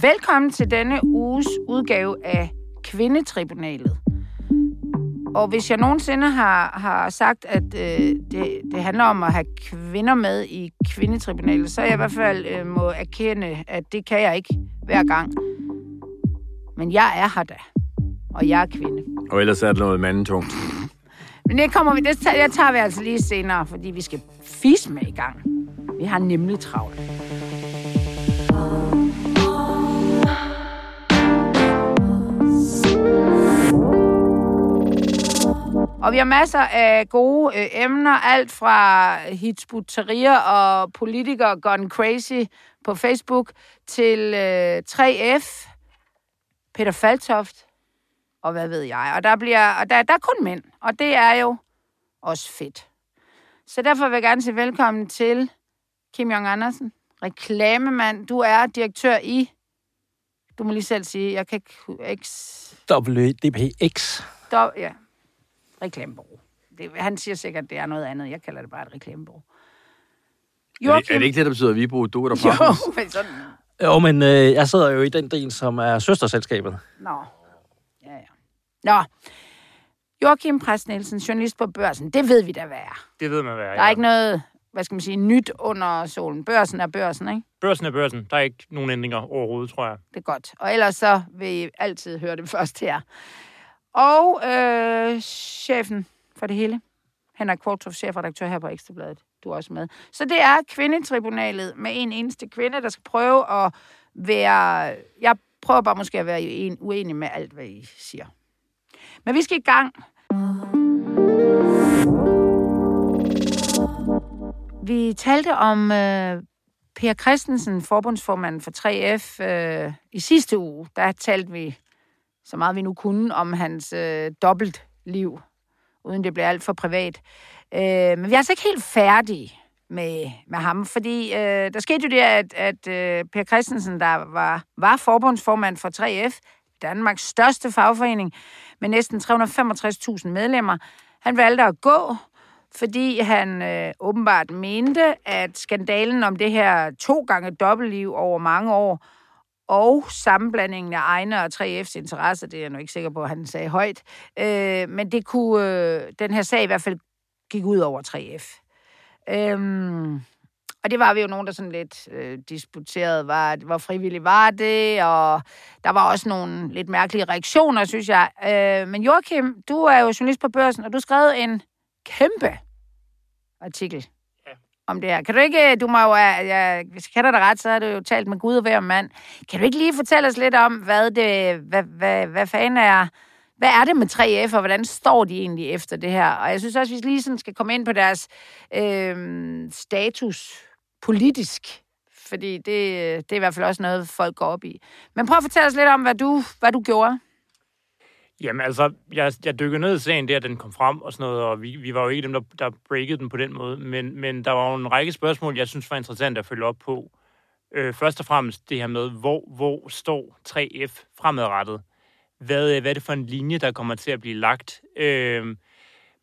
Velkommen til denne uges udgave af Kvindetribunalet. Og hvis jeg nogensinde har, har sagt, at øh, det, det handler om at have kvinder med i kvindetribunalet, så er jeg i hvert fald øh, må erkende, at det kan jeg ikke hver gang. Men jeg er her da, og jeg er kvinde. Og ellers er det noget mandetungt. Men det kommer vi, det tager, jeg tager vi altså lige senere, fordi vi skal fis med i gang. Vi har nemlig travlt. Og vi har masser af gode øh, emner, alt fra Hizbut og politikere gone crazy på Facebook til øh, 3F, Peter Faltoft og hvad ved jeg. Og der, bliver, og der, der er kun mænd, og det er jo også fedt. Så derfor vil jeg gerne sige velkommen til Kim Jong Andersen, reklamemand. Du er direktør i, du må lige selv sige, jeg kan ikke... X... WDPX. Do, ja, reklamebureau. Det, han siger sikkert, at det er noget andet. Jeg kalder det bare et reklamebureau. Joachim... Er, det, er det ikke det, der betyder, at vi bruger du der Jo, men sådan... Jo, men øh, jeg sidder jo i den del, som er søsterselskabet. Nå, ja, ja. Nå, Joachim Præst Nielsen, journalist på Børsen. Det ved vi da, hvad er. Det ved man, hvad er. Der er ja. ikke noget, hvad skal man sige, nyt under solen. Børsen er børsen, ikke? Børsen er børsen. Der er ikke nogen ændringer overhovedet, tror jeg. Det er godt. Og ellers så vil I altid høre det først her. Og øh, chefen for det hele, Henrik Kvartrup, chefredaktør her på Ekstrabladet. Du er også med. Så det er kvindetribunalet med en eneste kvinde, der skal prøve at være... Jeg prøver bare måske at være uenig med alt, hvad I siger. Men vi skal i gang. Vi talte om øh, Per Christensen, forbundsformanden for 3F, øh, i sidste uge. Der talte vi så meget vi nu kunne om hans øh, dobbeltliv, uden det blev alt for privat. Øh, men vi er altså ikke helt færdige med, med ham, fordi øh, der skete jo det, at, at øh, Per Christensen, der var, var forbundsformand for 3F, Danmarks største fagforening, med næsten 365.000 medlemmer, han valgte at gå, fordi han øh, åbenbart mente, at skandalen om det her to gange dobbeltliv over mange år og sammenblandingen af egne og 3F's interesser, det er jeg nu ikke sikker på, at han sagde højt, øh, men det kunne, øh, den her sag i hvert fald gik ud over 3F. Øhm, og det var vi jo nogen, der sådan lidt øh, disputerede, var, hvor frivillig var det, og der var også nogle lidt mærkelige reaktioner, synes jeg. Øh, men Joachim, du er jo journalist på børsen, og du skrev en kæmpe artikel om det her. Kan du ikke, øh, du må jo, ja, hvis jeg kender dig ret, så har du jo talt med Gud og hver mand. Kan du ikke lige fortælle os lidt om, hvad det, hvad, hvad, hvad fanden er, hvad er det med 3F, og hvordan står de egentlig efter det her? Og jeg synes også, at vi lige sådan skal komme ind på deres øh, status politisk, fordi det, det er i hvert fald også noget, folk går op i. Men prøv at fortælle os lidt om, hvad du, hvad du gjorde. Jamen altså, jeg, jeg dykkede ned i sagen der, den kom frem og sådan noget, og vi, vi var jo ikke dem, der, der breakede den på den måde, men, men der var jo en række spørgsmål, jeg synes var interessant at følge op på. Øh, først og fremmest det her med, hvor, hvor står 3F fremadrettet? Hvad, øh, hvad er det for en linje, der kommer til at blive lagt? Øh,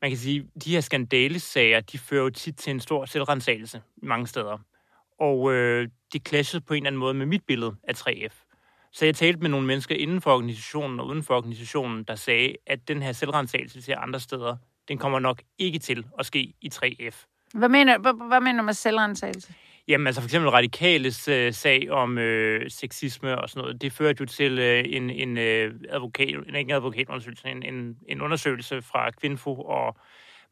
man kan sige, de her skandalesager, de fører jo tit til en stor selvrensagelse mange steder. Og øh, det clashede på en eller anden måde med mit billede af 3F. Så jeg talte med nogle mennesker inden for organisationen og uden for organisationen, der sagde, at den her selvrensagelse til andre steder, den kommer nok ikke til at ske i 3F. Hvad mener, hvad, hvad mener du med selvrensagelse? Jamen altså for eksempel radikales øh, sag om øh, sexisme og sådan noget, det førte jo til øh, en, en øh, advokat, en, ikke advokatundersøgelse, en, en, en undersøgelse fra Kvinfo, og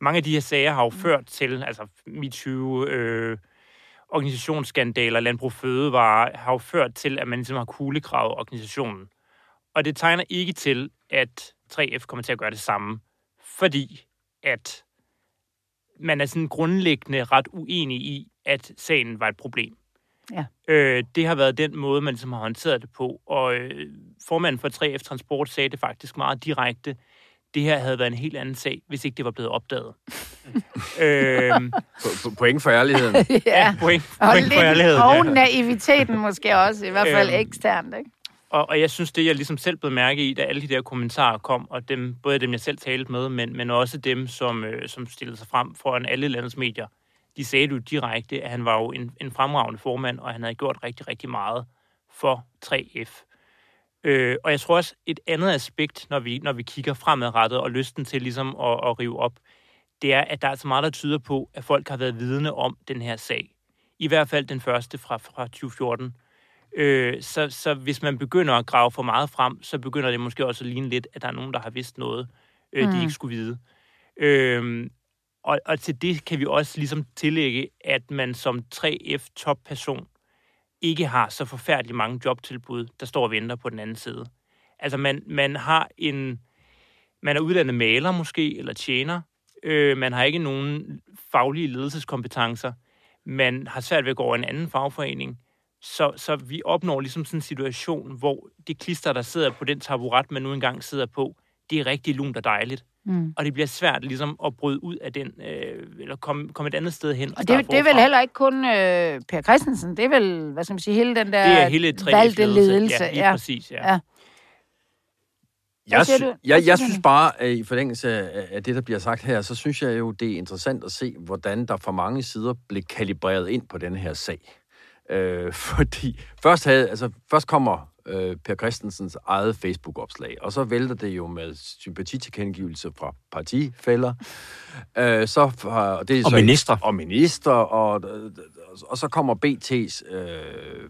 mange af de her sager har jo mm. ført til, altså MeToo, øh, organisationsskandaler, Landbrug Fødevare, har jo ført til, at man ligesom har kuglekravet organisationen. Og det tegner ikke til, at 3F kommer til at gøre det samme, fordi at man er sådan grundlæggende ret uenig i, at sagen var et problem. Ja. Øh, det har været den måde, man ligesom har håndteret det på. Og øh, formanden for 3F Transport sagde det faktisk meget direkte det her havde været en helt anden sag, hvis ikke det var blevet opdaget. øhm, point for ærligheden. ja, ja point, point for ærligheden. Og ja. naiviteten måske også, i hvert fald øhm, eksternt. Ikke? Og, og jeg synes, det jeg ligesom selv blev mærke i, da alle de der kommentarer kom, og dem, både dem, jeg selv talte med, men, men også dem, som, øh, som stillede sig frem foran alle landets medier, de sagde jo direkte, at han var jo en, en fremragende formand, og han havde gjort rigtig, rigtig meget for 3F. Øh, og jeg tror også, et andet aspekt, når vi, når vi kigger fremadrettet og lysten til ligesom at, at rive op, det er, at der er så meget, der tyder på, at folk har været vidne om den her sag. I hvert fald den første fra, fra 2014. Øh, så, så hvis man begynder at grave for meget frem, så begynder det måske også at ligne lidt, at der er nogen, der har vidst noget, øh, mm. de ikke skulle vide. Øh, og, og til det kan vi også ligesom tillægge, at man som 3F-topperson ikke har så forfærdeligt mange jobtilbud, der står og venter på den anden side. Altså man, man har en, man er uddannet maler måske, eller tjener, øh, man har ikke nogen faglige ledelseskompetencer, man har svært ved at gå over en anden fagforening, så, så vi opnår ligesom sådan en situation, hvor det klister, der sidder på den taburet, man nu engang sidder på, det er rigtig lunt og dejligt. Mm. Og det bliver svært ligesom at bryde ud af den, øh, eller komme, komme et andet sted hen. Og, og det, det er vel heller ikke kun øh, Per Christensen, det er vel, hvad skal man sige, hele den der det er hele valgte ledelse. Ja, ja. præcis, ja. ja. Jeg, sy- jeg, jeg synes bare, at i forlængelse af det, der bliver sagt her, så synes jeg jo, det er interessant at se, hvordan der fra mange sider blev kalibreret ind på den her sag. Øh, fordi først, havde, altså, først kommer øh, Per Christensens eget Facebook-opslag, og så vælter det jo med sympatitilkendegivelse fra partifælder. Øh, så, og, det er og så, minister. Og minister, og, og så kommer BT's øh,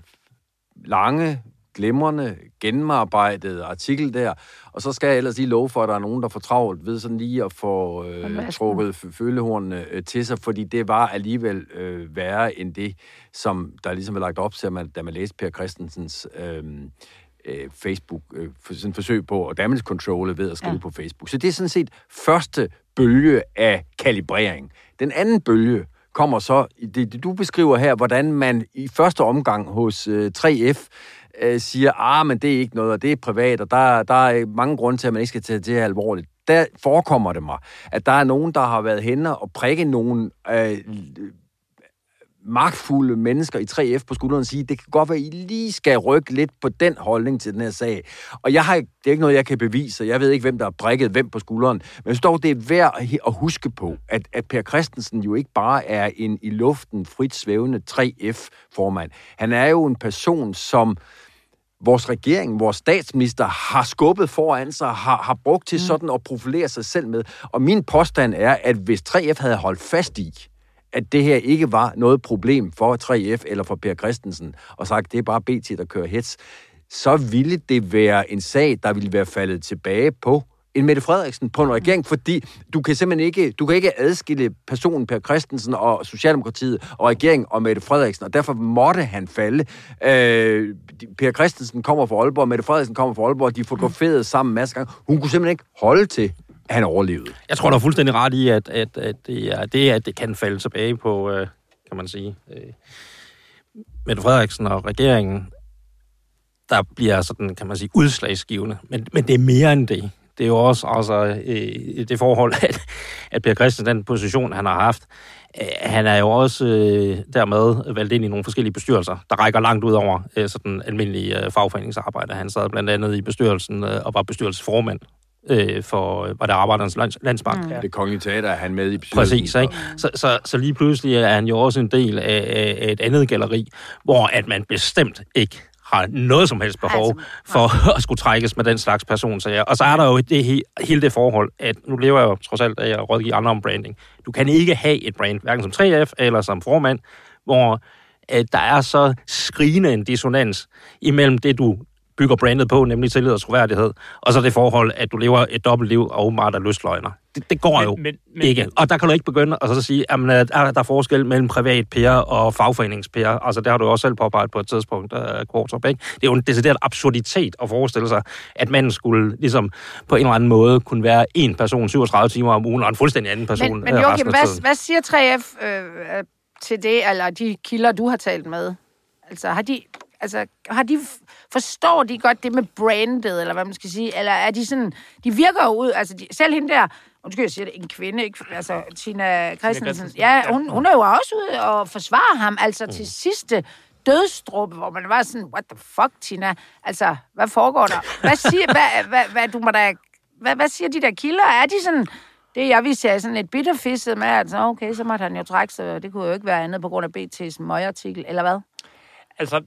lange glimrende, gennemarbejdet artikel der, og så skal jeg ellers lige love for, at der er nogen, der får travlt ved sådan lige at få øh, trukket følehornene øh, til sig, fordi det var alligevel øh, værre end det, som der ligesom er lagt op til, man, da man læste Per Christensens øh, øh, Facebook, øh, for, sådan forsøg på at damage control ved at skrive ja. på Facebook. Så det er sådan set første bølge af kalibrering. Den anden bølge kommer så, det, det du beskriver her, hvordan man i første omgang hos øh, 3F øh, siger, ah, men det er ikke noget, og det er privat, og der, der er mange grunde til, at man ikke skal tage det her alvorligt. Der forekommer det mig, at der er nogen, der har været henne og prikke nogen øh, magtfulde mennesker i 3F på skulderen og sige, det kan godt være, at I lige skal rykke lidt på den holdning til den her sag. Og jeg har, det er ikke noget, jeg kan bevise, jeg ved ikke, hvem der har prikket hvem på skulderen, men jeg dog, det er værd at huske på, at, at Per Christensen jo ikke bare er en i luften frit svævende 3F-formand. Han er jo en person, som vores regering, vores statsminister har skubbet foran sig, har, har brugt til mm. sådan at profilere sig selv med. Og min påstand er, at hvis 3F havde holdt fast i, at det her ikke var noget problem for 3F eller for Per Christensen, og sagt, det er bare BT, der kører hets, så ville det være en sag, der ville være faldet tilbage på end Mette Frederiksen på en regering, fordi du kan simpelthen ikke, du kan ikke adskille personen Per Christensen og Socialdemokratiet og regeringen og Mette Frederiksen, og derfor måtte han falde. Øh, per Christensen kommer fra Aalborg, Mette Frederiksen kommer fra Aalborg, de fotograferede sammen masser gange. Hun kunne simpelthen ikke holde til han overlevede. Jeg tror, der er fuldstændig ret i, at, at, at det er det, at det kan falde tilbage på, øh, kan man sige, øh, Mette Frederiksen og regeringen, der bliver sådan, kan man sige, udslagsgivende. Men, men det er mere end det det er jo også altså, øh, det forhold, at, at Per Christian, den position, han har haft, øh, han er jo også øh, dermed valgt ind i nogle forskellige bestyrelser, der rækker langt ud over øh, sådan almindelige øh, fagforeningsarbejde. Han sad blandt andet i bestyrelsen øh, og var bestyrelsesformand øh, for, var det Arbejdernes lands, Landsbank. Mm. Ja. Det kongelige teater er han med i bestyrelsen. Præcis, ikke? Så, så, så lige pludselig er han jo også en del af, af et andet galleri, hvor at man bestemt ikke har noget som helst behov altså, for at skulle trækkes med den slags personsager. Og så er der jo det, hele det forhold, at nu lever jeg jo trods alt af at rådgive andre om branding. Du kan ikke have et brand, hverken som 3F eller som formand, hvor at der er så skrigende en dissonans imellem det, du bygger brandet på, nemlig tillid og troværdighed, og så det forhold, at du lever et dobbeltliv og åbenbart er lystløgner. Det, det går men, jo men, men, ikke. Og der kan du ikke begynde at så sige, at er der er forskel mellem privat PR og fagforenings PR. Altså, det har du også selv påpeget på et tidspunkt, uh, Kvartrup, ikke? Det er jo en decideret absurditet at forestille sig, at man skulle ligesom på en eller anden måde kunne være en person 37 timer om ugen, og en fuldstændig anden person Men, men øh, Joachim, hvad, hvad siger 3F øh, til det, eller de kilder, du har talt med? Altså, har de, altså, har de Forstår de godt det med brandet, eller hvad man skal sige? Eller er de sådan... De virker jo ud... Altså, de, selv hende der... Undskyld, jeg siger det, en kvinde, ikke? Altså, Tina Christensen. Ja, hun, hun er jo også ude og forsvare ham, altså mm. til sidste dødstruppe, hvor man var sådan, what the fuck, Tina? Altså, hvad foregår der? Hvad siger, hvad, hvad, hvad, du må da, hvad, hvad siger de der kilder? Er de sådan, det jeg vil sige, sådan lidt bitterfisset med, at så, okay, så måtte han jo trække sig, det kunne jo ikke være andet på grund af BT's møgartikel, eller hvad? Altså,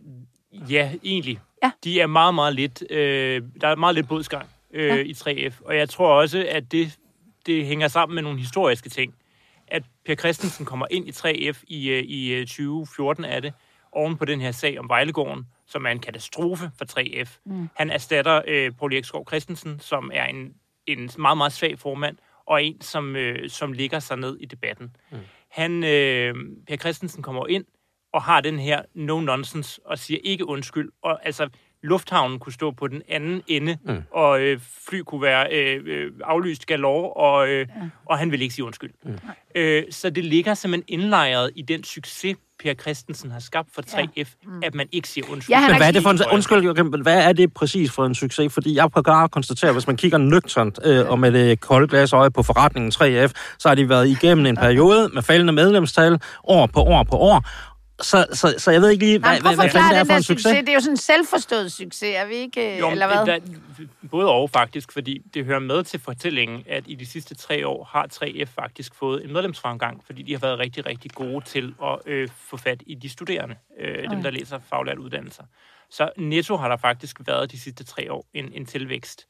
Ja, egentlig. Ja. De er meget, meget lidt... Øh, der er meget lidt bådsgang øh, ja. i 3F. Og jeg tror også, at det, det hænger sammen med nogle historiske ting. At Per Christensen kommer ind i 3F i, øh, i øh, 2014 er det, oven på den her sag om Vejlegården, som er en katastrofe for 3F. Mm. Han erstatter øh, Paul Erik Skov Christensen, som er en, en meget, meget svag formand, og en, som, øh, som ligger sig ned i debatten. Mm. Han, øh, Per Christensen kommer ind og har den her no-nonsense og siger ikke undskyld. Og altså, lufthavnen kunne stå på den anden ende, mm. og øh, fly kunne være øh, øh, aflyst galore, og, øh, ja. og han vil ikke sige undskyld. Mm. Øh, så det ligger simpelthen indlejret i den succes, Per Christensen har skabt for 3F, ja. mm. at man ikke siger undskyld. Ja, Men hvad er det for en, undskyld, Joachim, hvad er det præcis for en succes? Fordi jeg kan bare konstatere, hvis man kigger nøgternt øh, og med det kolde glas øje på forretningen 3F, så har de været igennem en periode med faldende medlemstal år på år på år, så, så, så jeg ved ikke lige, Nej, hvad, hvad, hvad det er for en succes. succes. Det er jo sådan en selvforstået succes, er vi ikke? Jo, eller hvad? Der, både og faktisk, fordi det hører med til fortællingen, at i de sidste tre år har 3F faktisk fået en medlemsfremgang, fordi de har været rigtig, rigtig gode til at øh, få fat i de studerende, øh, okay. dem der læser faglært uddannelser. Så netto har der faktisk været de sidste tre år en, en tilvækst.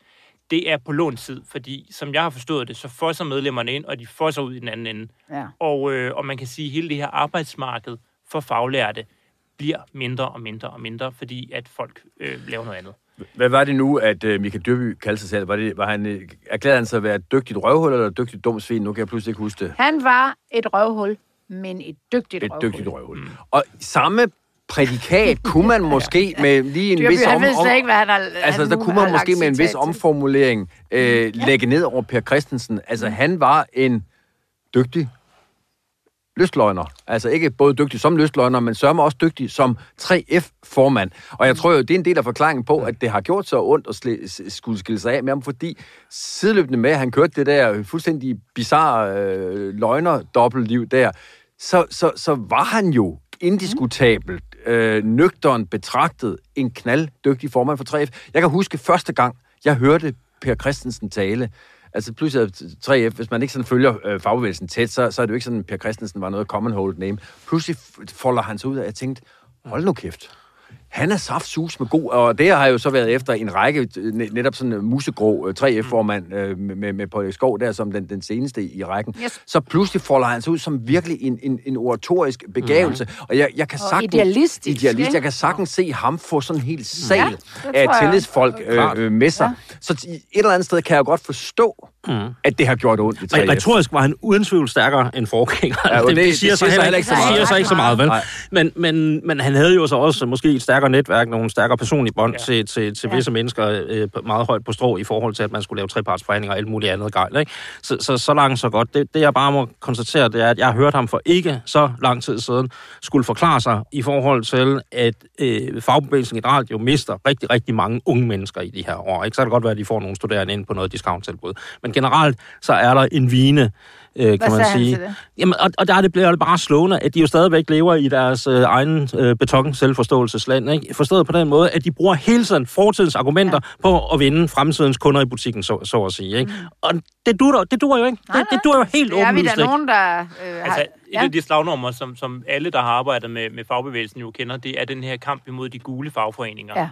Det er på låntid, fordi som jeg har forstået det, så fosser medlemmerne ind, og de fosser ud i den anden ende. Ja. Og, øh, og man kan sige, at hele det her arbejdsmarked, for faglærte bliver mindre og mindre og mindre, fordi at folk øh, laver noget andet. Hvad var det nu, at øh, Michael Dyrby kaldte sig selv? Var, det, var han, øh, erklærede han sig at være et dygtigt røvhul eller et dygtigt dumt svin? Nu kan jeg pludselig ikke huske det. Han var et røvhul, men et dygtigt et røvhul. dygtigt røvhul. Mm. Og samme prædikat kunne man måske med lige en Dyrby, vis ved om, slet ikke, hvad han har Altså, der kunne man måske med en vis omformulering øh, lægge ned over Per Christensen. Altså, han var en dygtig lystløgner. Altså ikke både dygtig som lystløgner, men sørger også dygtig som 3F-formand. Og jeg tror jo, det er en del af forklaringen på, at det har gjort så ondt at sl- skulle skille sig af med ham, fordi sideløbende med, at han kørte det der fuldstændig bizarre øh, løgner dobbeltliv der, så, så, så var han jo indiskutabelt, øh, nøgteren betragtet, en knalddygtig formand for 3F. Jeg kan huske første gang, jeg hørte Per Christensen tale, Altså pludselig 3F, hvis man ikke sådan følger øh, fagbevægelsen tæt, så, så er det jo ikke sådan, at Per Christensen var noget common hold name. Pludselig folder han sig ud af, at jeg tænkte, hold nu kæft. Han er saftsus med god, og det har jo så været efter en række, netop sådan en musegrå 3F-formand øh, med, med Paul Skov der, som den, den seneste i rækken. Yes. Så pludselig folder han sig ud som virkelig en, en, en oratorisk begævelse. Mm. Og jeg, jeg kan Og sagtens... idealistisk, Idealist. ikke? Jeg kan sagtens se ham få sådan en hel sal Ja, af jeg. tillidsfolk øh, øh, med sig. Ja. Så et eller andet sted kan jeg godt forstå, mm. at det har gjort ondt i 3F. Men retorisk var han uden tvivl stærkere end forgænger. Ja, og det- det siger så heller ikke så det meget. siger så ikke så meget, vel? Nej. Men, men, men han havde jo så også måske et stærkere netværk, nogle stærkere personlige bånd Ja. til, til, til Ja. visse mennesker øh, på- meget højt på strå i forhold til, at man skulle lave trepartsforhandlinger og alt muligt andet gejl. Ikke? Så, så, så langt, så godt. Det, det, jeg bare må konstatere, det er, at jeg har hørt ham for ikke så lang tid siden skulle forklare sig i forhold til, at øh, fagbevægelsen generelt jo mister rigtig, rigtig mange unge mennesker i de her år. Ikke? Så kan det godt være, at de får nogle studerende ind på noget discount-tilbud. Men generelt, så er der en vine, øh, kan man sige. Jamen, og, og der er det bliver det bare slående, at de jo stadigvæk lever i deres øh, egen øh, beton selvforståelsesland. Ikke? Forstået på den måde, at de bruger hele tiden fortidens argumenter ja. på at vinde fremtidens kunder i butikken, så, så at sige. Ikke? Mm. Og det duer, det duer jo ikke. Nej, det, det duer jo helt Det er vi åbenlyst da ikke. nogen, der øh, har... Altså, et af de slagnummer, som, som alle, der har arbejdet med, med fagbevægelsen jo kender, det er den her kamp imod de gule fagforeninger. Ja.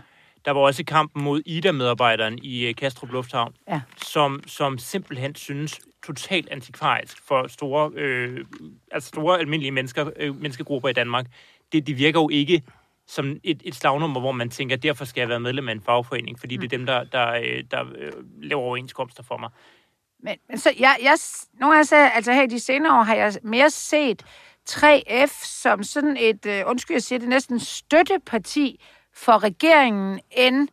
Der var også kampen mod Ida-medarbejderen i øh, Kastrup Lufthavn, Ja. som, som simpelthen synes totalt antikvarisk for store, øh, altså store almindelige mennesker, øh, menneskegrupper i Danmark. Det, det virker jo ikke som et, et slagnummer, hvor man tænker, derfor skal jeg være medlem af en fagforening, fordi mm. det er dem, der, der, øh, der øh, laver overenskomster for mig. Men, men så jeg, jeg, nogle gange så, altså her i de senere år, har jeg mere set 3F som sådan et, øh, undskyld jeg siger det, næsten støtteparti for regeringen, end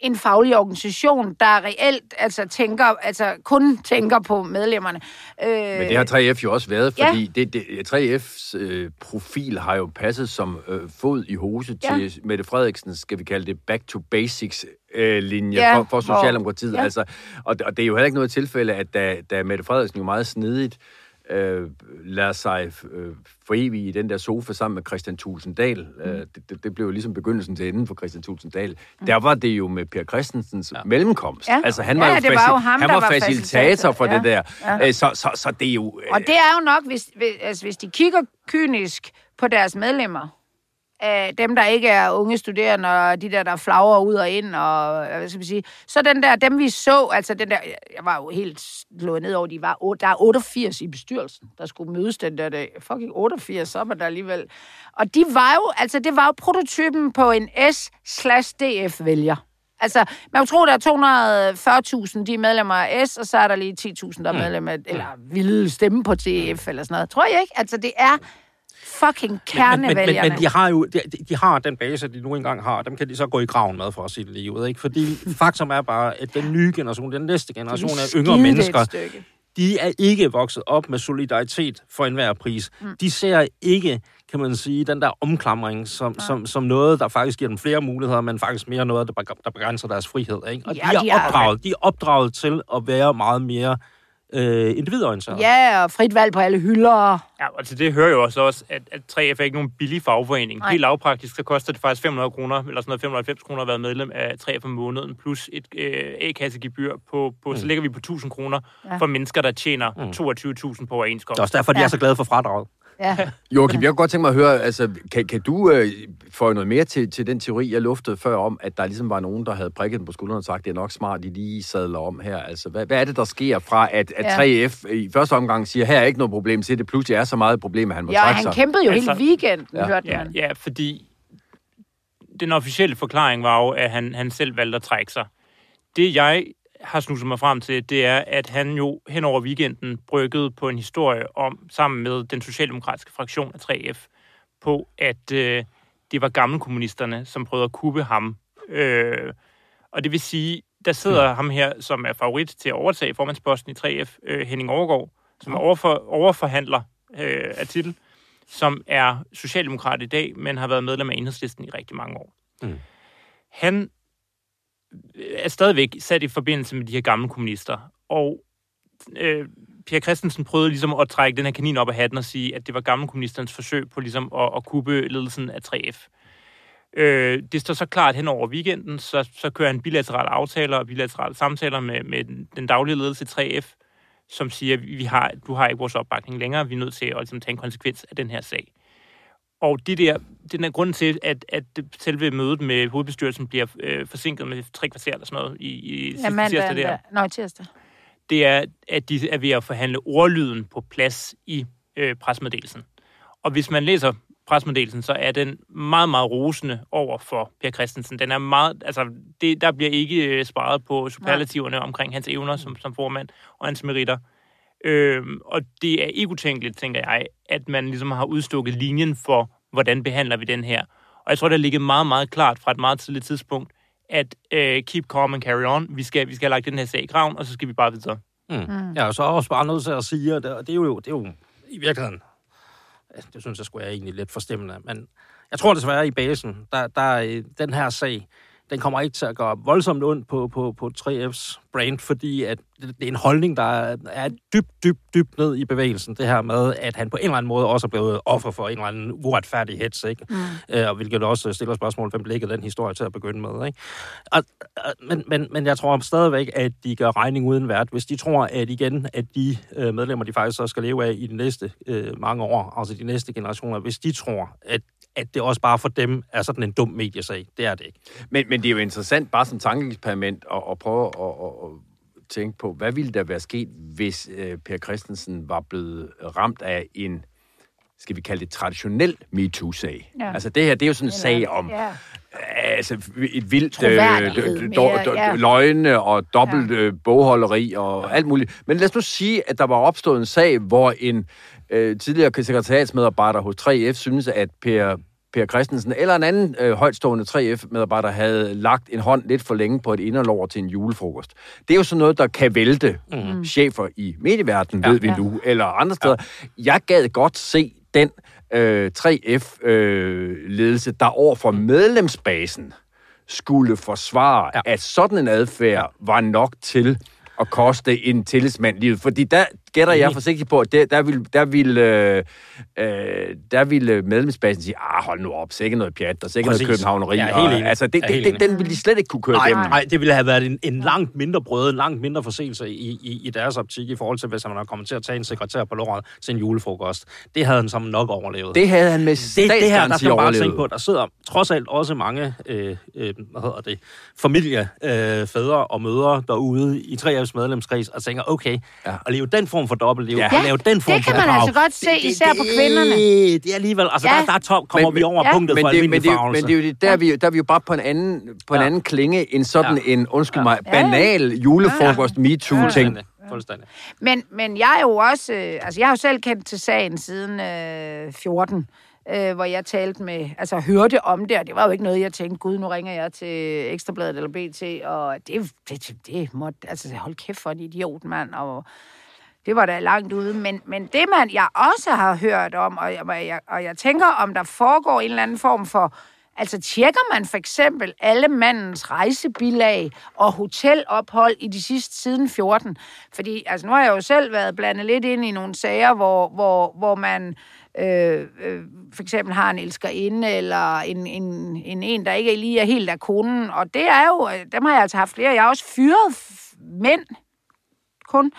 en faglig organisation, der reelt altså tænker, altså kun tænker på medlemmerne. Øh, Men det har 3F jo også været, Ja. fordi det, det, 3F's øh, profil har jo passet som øh, fod i hose Ja. til Mette Frederiksens, skal vi kalde det, back to basics øh, linje Ja, for, for hvor- Socialdemokratiet. ja. Altså, og, og det er jo heller ikke noget tilfælde, at da, da Mette Frederiksen jo meget snedigt øh, lader sig øh, for evigt i den der sofa sammen med Christian Tulsendal. Mm. Øh, det, det, det blev jo ligesom begyndelsen til enden for Christian Tulsendal. Mm. Der var det jo med Per Christensens ja. mellemkomst. Ja. Altså han var ja, jo, det var jo ham, han var facilitator. for Ja. det der. Ja. Øh, så, så, så det er jo... øh, Og det er jo nok, hvis, hvis, altså, hvis de kigger kynisk på deres medlemmer, øh, dem, der ikke er unge studerende, og de der, der flagrer ud og ind, og hvad skal man sige, så den der, dem vi så, altså den der, jeg var jo helt slået ned over, de var, der er 88 i bestyrelsen, der skulle mødes den der dag. Fucking 88, så var der alligevel. Og de var jo, altså det var jo prototypen på en S-DF-vælger. Altså, man kunne tro, der er 240.000, de er medlemmer af S, og så er der lige 10.000, der er medlemmer, af, eller ville stemme på DF, eller sådan noget. Tror jeg ikke? Altså, det er fucking Men, men, kernevælgerne. men, men de har jo de, de har den base, de nu engang har, dem kan de så gå i graven med for at sige det lige ud. Ikke? Fordi faktum er bare, at den nye generation, den næste generation af yngre mennesker, de er ikke vokset op med solidaritet for enhver pris. Mm. De ser ikke, kan man sige, den der omklamring som, som, som noget, der faktisk giver dem flere muligheder, men faktisk mere noget, der begrænser deres frihed. Ikke? Og Ja, de, er de er- opdraget, de er opdraget til at være meget mere øh, individorienterede. Ja, og frit valg på alle hylder. Ja, altså det hører jo også, også at, at 3F er ikke nogen billig fagforening. Nej. Helt lavpraktisk, så koster det faktisk 500 kroner, eller sådan noget 590 kroner at være medlem af 3F om måneden, plus et øh, A-kassegebyr på, på mm. så ligger vi på 1000 kroner Ja. for mennesker, der tjener mm. 22.000 på Det er overenskomst. også derfor, de Ja. er så glade for fradraget. Ja. Joachim, jeg kunne godt tænke mig at høre, altså, kan, kan du øh, få noget mere til, til den teori, jeg luftede før om, at der ligesom var nogen, der havde prikket den på skulderen og sagt, det er nok smart, de lige sadler om her. Altså, hvad, hvad er det, der sker fra, at, at Ja. 3F i første omgang siger, her er ikke noget problem, til det pludselig er så meget et problem, at han må Ja, og trække han sig? kæmpede jo Altså- hele weekenden, Ja. hørte Ja, man. ja, fordi den officielle forklaring var jo, at han, han selv valgte at trække sig. Det jeg har snuset mig frem til, det er, at han jo hen over weekenden bryggede på en historie om, sammen med den socialdemokratiske fraktion af 3F, på at øh, det var gammelkommunisterne, som prøvede at kubbe ham. Øh, og det vil sige, der sidder ham her, som er favorit til at overtage formandsposten i 3F, øh, Henning Overgaard, som er overfor, overforhandler øh, af titel, som er socialdemokrat i dag, men har været medlem af enhedslisten i rigtig mange år. Mm. Han er stadigvæk sat i forbindelse med de her gamle kommunister, og øh, Pierre Christensen prøvede ligesom at trække den her kanin op af hatten og sige, at det var gamle kommunisternes forsøg på ligesom at, at kubbe ledelsen af 3F. Øh, det står så klart hen over weekenden, så, så kører han bilaterale aftaler og bilaterale samtaler med, med den, daglige ledelse i 3F, som siger, vi har, du har ikke vores opbakning længere, vi er nødt til at ligesom, tage en konsekvens af den her sag. Og det der, den er grunden til, at, at selve mødet med hovedbestyrelsen bliver øh, forsinket med tre kvarter eller sådan noget i, i Ja, mandag. tirsdag der, Nå, tirsdag. det er, at de er ved at forhandle ordlyden på plads i øh, presmeddelelsen. Og hvis man læser presmeddelelsen, så er den meget, meget rosende over for Per Christensen. Den er meget, altså, det, der bliver ikke øh, sparet på superlativerne omkring hans evner som, som formand og hans meritter. Øhm, og det er ikke utænkeligt, tænker jeg, at man ligesom har udstukket linjen for, hvordan behandler vi den her. Og jeg tror, det har ligget meget, meget klart fra et meget tidligt tidspunkt, at øh, keep calm and carry on. Vi skal, vi skal have lagt den her sag i graven, og så skal vi bare videre. Mm. Mm. Jeg er så også bare nødt til at sige, at det, det, er, jo, det er jo i virkeligheden, det synes jeg skulle er egentlig lidt forstemmende, men jeg tror desværre i basen, der, der øh, den her sag, den kommer ikke til at gøre voldsomt ondt på, på, på 3F's brand, fordi at det, er en holdning, der er, dybt, dybt, dybt ned i bevægelsen. Det her med, at han på en eller anden måde også er blevet offer for en eller anden uretfærdig hets, ikke? Mm. Øh, og hvilket også stiller spørgsmål, hvem ligger den historie til at begynde med, ikke? Og, og, men, men, men jeg tror stadigvæk, at de gør regning uden vært, hvis de tror, at igen, at de øh, medlemmer, de faktisk så skal leve af i de næste øh, mange år, altså de næste generationer, hvis de tror, at at det også bare for dem er sådan en dum mediesag. Det er det ikke. Men, men det er jo interessant, bare som tankeeksperiment, at, at prøve at, at, at tænke på, hvad ville der være sket, hvis øh, Per Christensen var blevet ramt af en, skal vi kalde det, traditionel MeToo-sag? Ja. Altså det her, det er jo sådan en sag om Ja. altså, et vildt øh, mere, do, do, ja. løgne og dobbelt øh, bogholderi og alt muligt. Men lad os nu sige, at der var opstået en sag, hvor en øh, tidligere sekretariatsmedarbejder hos 3F synes, at Per, per Christensen eller en anden øh, højtstående 3F-medarbejder havde lagt en hånd lidt for længe på et inderlår til en julefrokost. Det er jo sådan noget, der kan vælte mm. chefer i medieverdenen, ja, ved vi ja. nu, eller andre steder. Ja. Jeg gad godt se den øh, 3F-ledelse, der over for medlemsbasen skulle forsvare, ja. at sådan en adfærd var nok til at koste en tillidsmand livet. Fordi der, gætter jeg forsigtigt på, at det, der vil, der vil, øh, øh, der vil medlemsbasen sige, ah, hold nu op, sikkert noget pjat, og sikkert noget københavneri. Ja, helt enig. Og, altså, det, det, det, den vil de slet ikke kunne køre nej, igennem. Nej, det ville have været en, en langt mindre brød, en langt mindre forseelse i, i, i deres optik, i forhold til, hvis man har kommet til at tage en sekretær på låret til en julefrokost. Det havde han som nok overlevet. Det havde han med det, det her, der skal man bare tænke på, der sidder trods alt også mange øh, øh, hvad hedder det, familiefædre øh, fædre og mødre derude i 3F's medlemskreds og tænker, okay, ja. at leve den form for dobbeltliv, ja. lave den form det kan for man krav, altså godt se, det, det, især det, på kvinderne. Det, det er alligevel, altså Ja. der, der top, kommer Men- vi over ja. punktet men for det, men, almindelig det, farvelse. men det er jo det, der, er vi, jo- der er vi jo bare på en anden, på en Ja. anden klinge end sådan Ja. en, undskyld mig, Ja, ja. banal julefrokost MeToo-ting. Fuldstændig. Fuldstændig. Men, men jeg er jo også... Øh, altså, jeg har jo selv kendt til sagen siden øh, 14, øh, hvor jeg talte med... Altså, hørte om det, og det var jo ikke noget, jeg tænkte, gud, nu ringer jeg til Ekstrabladet eller BT, og det, det, det, det måtte... Altså, hold kæft for en idiot, mand, og... Det var da langt ude, men, men det man jeg også har hørt om, og jeg, og, jeg, og jeg tænker, om der foregår en eller anden form for, altså tjekker man for eksempel alle mandens rejsebilag og hotelophold i de sidste siden 14? Fordi altså, nu har jeg jo selv været blandet lidt ind i nogle sager, hvor, hvor, hvor man øh, øh, for eksempel har en elskerinde, eller en, en, en, en, der ikke lige er helt af konen, og det er jo, øh, dem har jeg altså haft flere. Jeg har også fyret f- mænd, kun,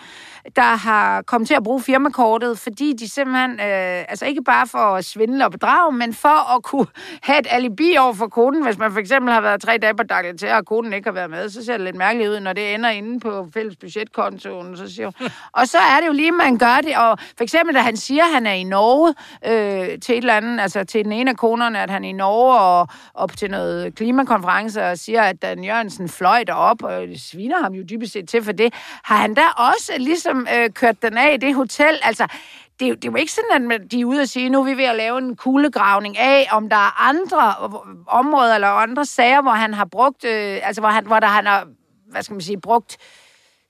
der har kommet til at bruge firmakortet, fordi de simpelthen, øh, altså ikke bare for at svindle og bedrage, men for at kunne have et alibi over for koden. Hvis man for eksempel har været tre dage på til, og koden ikke har været med, så ser det lidt mærkeligt ud, når det ender inde på fælles budgetkontoen. Så siger hun. Og så er det jo lige, man gør det. Og for eksempel, da han siger, at han er i Norge øh, til et eller andet, altså til den ene af konerne, at han er i Norge og, og til noget klimakonference og siger, at Dan Jørgensen fløj derop, og sviner ham jo dybest set til for det. Har han da også ligesom øh, kørt den af i det hotel? Altså, det, er det er jo ikke sådan, at de er ude og sige, nu er vi ved at lave en kuglegravning af, om der er andre områder eller andre sager, hvor han har brugt, øh, altså hvor, han, hvor der han har, hvad skal man sige, brugt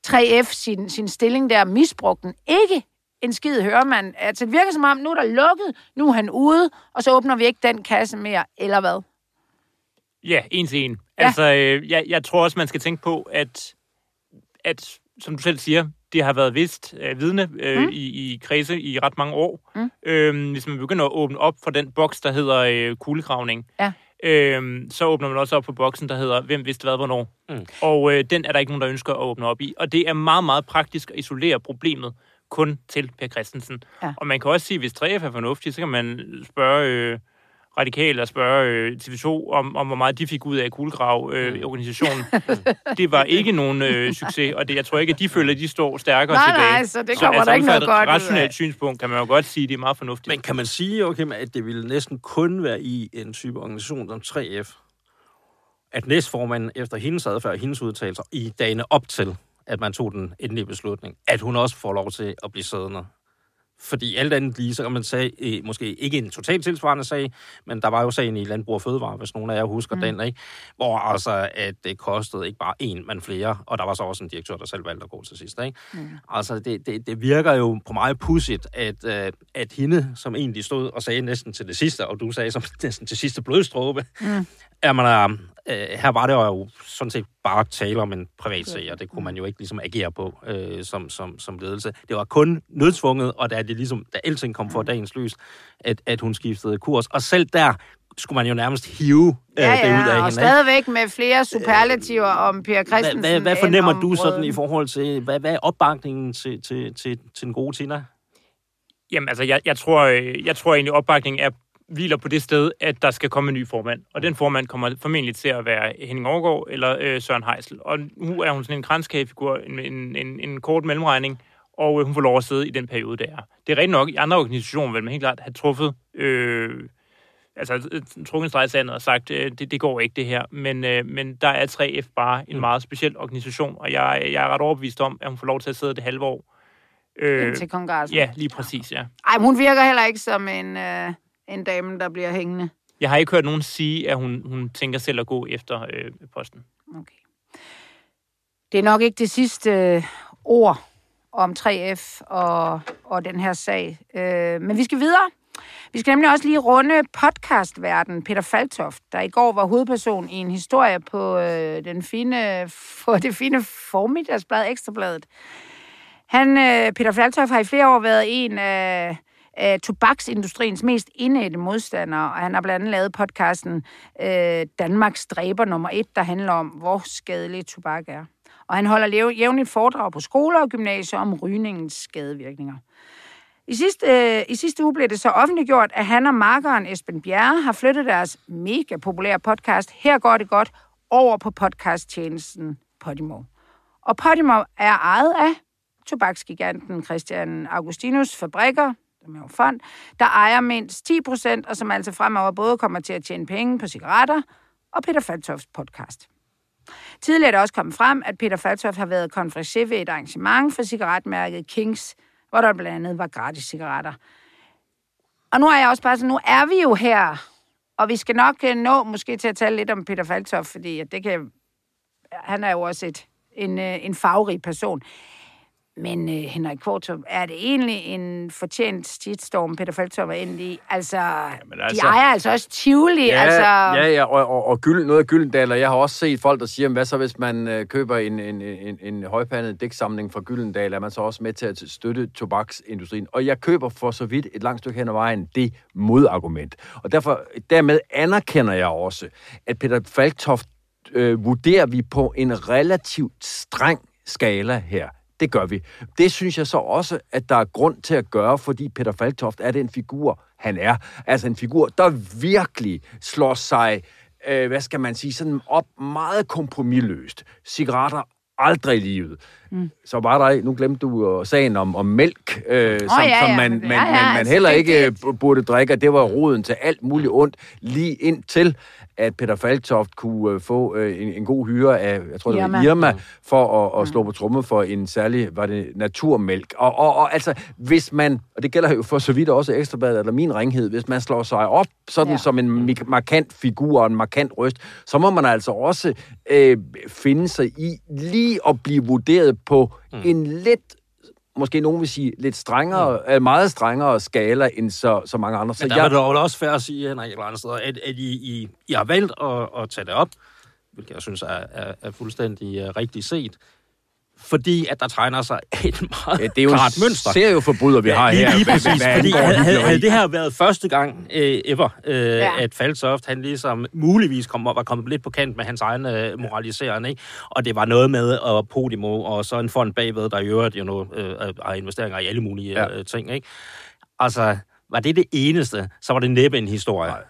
3F sin, sin stilling der, misbrugt den. Ikke en skid hører man. Altså, det virker som om, nu er der lukket, nu er han ude, og så åbner vi ikke den kasse mere, eller hvad? Ja, en til en. Ja. Altså, øh, jeg, jeg tror også, man skal tænke på, at, at som du selv siger, det har været vist øh, vidne øh, mm. i, i kredse i ret mange år. Mm. Øhm, hvis man begynder at åbne op for den boks, der hedder øh, kuglegravning, Ja. øhm, så åbner man også op på boksen, der hedder Hvem vidste hvad, hvornår? Mm. Og øh, den er der ikke nogen, der ønsker at åbne op i. Og det er meget, meget praktisk at isolere problemet kun til Per Christensen. Ja. Og man kan også sige, hvis 3F er fornuftig, så kan man spørge... Øh, radikale og spørge øh, TV2 om, om, hvor meget de fik ud af kuglegrav øh, organisationen. det var ikke nogen øh, succes, og det, jeg tror ikke, at de føler, at de står stærkere Nej, tilbage. nej, så det kommer der ikke noget godt ud et af. rationelt synspunkt kan man jo godt sige, at det er meget fornuftigt. Men kan man sige, okay, at det ville næsten kun være i en type organisation som 3F, at næstformanden efter hendes adfærd og hendes udtalelser i dagene op til, at man tog den endelige beslutning, at hun også får lov til at blive siddende. Fordi alt andet lige, så kan man sige, eh, måske ikke en totalt tilsvarende sag, men der var jo sagen i Landbrug og Fødevare, hvis nogen af jer husker mm. den, ikke? hvor altså, at det kostede ikke bare en, men flere, og der var så også en direktør, der selv valgte at gå til sidst. Ikke? Mm. Altså, det, det, det virker jo på mig pudsigt, at, øh, at hende, som egentlig stod og sagde næsten til det sidste, og du sagde som næsten til sidste blodstråbe, mm. Jamen, øh, her var det jo sådan set bare tale om en privat sag, og det kunne man jo ikke ligesom agere på øh, som, som, som ledelse. Det var kun nødsvunget, og da det ligesom, da alting kom for dagens lys, at, at hun skiftede kurs. Og selv der skulle man jo nærmest hive øh, Ja, det ud af ja, hende. og stadigvæk med flere superlativer om Per Hvad, Christensen. hvad, hvad end fornemmer du sådan i forhold til, hvad, hvad er opbakningen til, til, til, til den gode Tina? Jamen, altså, jeg, jeg, tror, øh, jeg tror egentlig, opbakningen er hviler på det sted, at der skal komme en ny formand. Og den formand kommer formentlig til at være Henning Overgaard eller øh, Søren Heisel. Og nu er hun sådan en kranskagefigur, en, en, en, en kort mellemregning, og øh, hun får lov at sidde i den periode, der er. Det er rigtigt nok, i andre organisationer vil man helt klart have truffet... Øh, altså trukket en streg i sandet og sagt, øh, det, det går ikke det her. Men, øh, men der er 3F bare en Mm. meget speciel organisation, og jeg, jeg er ret overbevist om, at hun får lov til at sidde det halve år. Øh, Indtil kongressen. ja, lige præcis, ja. Ej, hun virker heller ikke som en, øh, en dame, der bliver hængende. Jeg har ikke hørt nogen sige, at hun, hun tænker selv at gå efter øh, posten. Okay. Det er nok ikke det sidste øh, ord om 3F og, og den her sag. Øh, men vi skal videre. Vi skal nemlig også lige runde podcastverden Peter Faltoft, der i går var hovedperson i en historie på, øh, den fine, på det fine formiddagsblad Ekstrabladet. Han, øh, Peter Faltoff har i flere år været en af, af tobaksindustriens mest indædte modstandere, og han har blandt andet lavet podcasten øh, Danmarks dræber nummer et, der handler om, hvor skadelig tobak er. Og han holder jævnligt foredrag på skoler og gymnasier om rygningens skadevirkninger. I sidste, øh, I sidste uge blev det så offentliggjort, at han og markeren Esben Bjerre har flyttet deres mega populære podcast, Her går det godt, over på podcasttjenesten Podimo. Og Podimo er ejet af tobaksgiganten Christian Augustinus Fabrikker, som er jo fond, der ejer mindst 10 procent, og som altså fremover både kommer til at tjene penge på cigaretter og Peter Faltofs podcast. Tidligere er det også kommet frem, at Peter Faltoft har været konferencier ved et arrangement for cigaretmærket Kings, hvor der blandt andet var gratis cigaretter. Og nu er jeg også bare sådan, nu er vi jo her, og vi skal nok øh, nå måske til at tale lidt om Peter Faltoft, fordi at det kan, han er jo også et, en, øh, en farverig person. Men øh, Henrik Kvartrup, er det egentlig en fortjent shitstorm, Peter Faltoft er inde i? Altså, Jamen, altså, de ejer altså også Tivoli. Ja, altså... ja, ja og, og, og gyld, noget af Gyldendal, og jeg har også set folk, der siger, hvad så hvis man øh, køber en, en, en, en højpandet dæksamling fra Gyldendal, er man så også med til at støtte tobaksindustrien. Og jeg køber for så vidt et langt stykke hen ad vejen det modargument. Og derfor, dermed anerkender jeg også, at Peter Falktoft øh, vurderer vi på en relativt streng skala her. Det gør vi. Det synes jeg så også, at der er grund til at gøre, fordi Peter Falktoft er den figur, han er. Altså en figur, der virkelig slår sig, øh, hvad skal man sige, sådan op meget kompromilløst. Cigaretter aldrig i livet. Mm. Så var der, nu glemte du sagen om, om mælk, øh, oh, som, ja, ja. som man, man, ja, ja, man, man heller ikke det, burde drikke, det var roden til alt muligt ondt, lige indtil at Peter Falktoft kunne øh, få øh, en, en god hyre af, jeg tror, Irma. det var Irma, for at, at slå på tromme for en særlig, var det naturmælk. Og, og, og altså, hvis man, og det gælder jo for så vidt også Ekstrabladet eller min ringhed, hvis man slår sig op sådan ja. som en markant figur og en markant røst, så må man altså også øh, finde sig i lige at blive vurderet på mm. en lidt måske nogen vil sige, lidt strengere, ja. Mm. meget strengere skala end så, så mange andre. Så Men der jeg... er det også fair at sige, Henrik Lander, at, at I, I, I har valgt at, at tage det op, hvilket jeg synes er, er, er fuldstændig uh, rigtigt set fordi at der tegner sig et meget ja, det er jo klart mønster. Det er jo forbryder, vi ja, har lige, her. Lige præcis, hvad, hvad fordi havde, havde det her været første gang uh, ever, uh, ja. at Falsoft, han ligesom muligvis kom, var kommet lidt på kant med hans egen uh, moraliserende, ikke? og det var noget med at Podimo, og så en fond bagved, der i øvrigt jo nu, uh, har investeringer i alle mulige ja. uh, ting. Ikke? Altså, var det det eneste, så var det næppe en historie. Nej.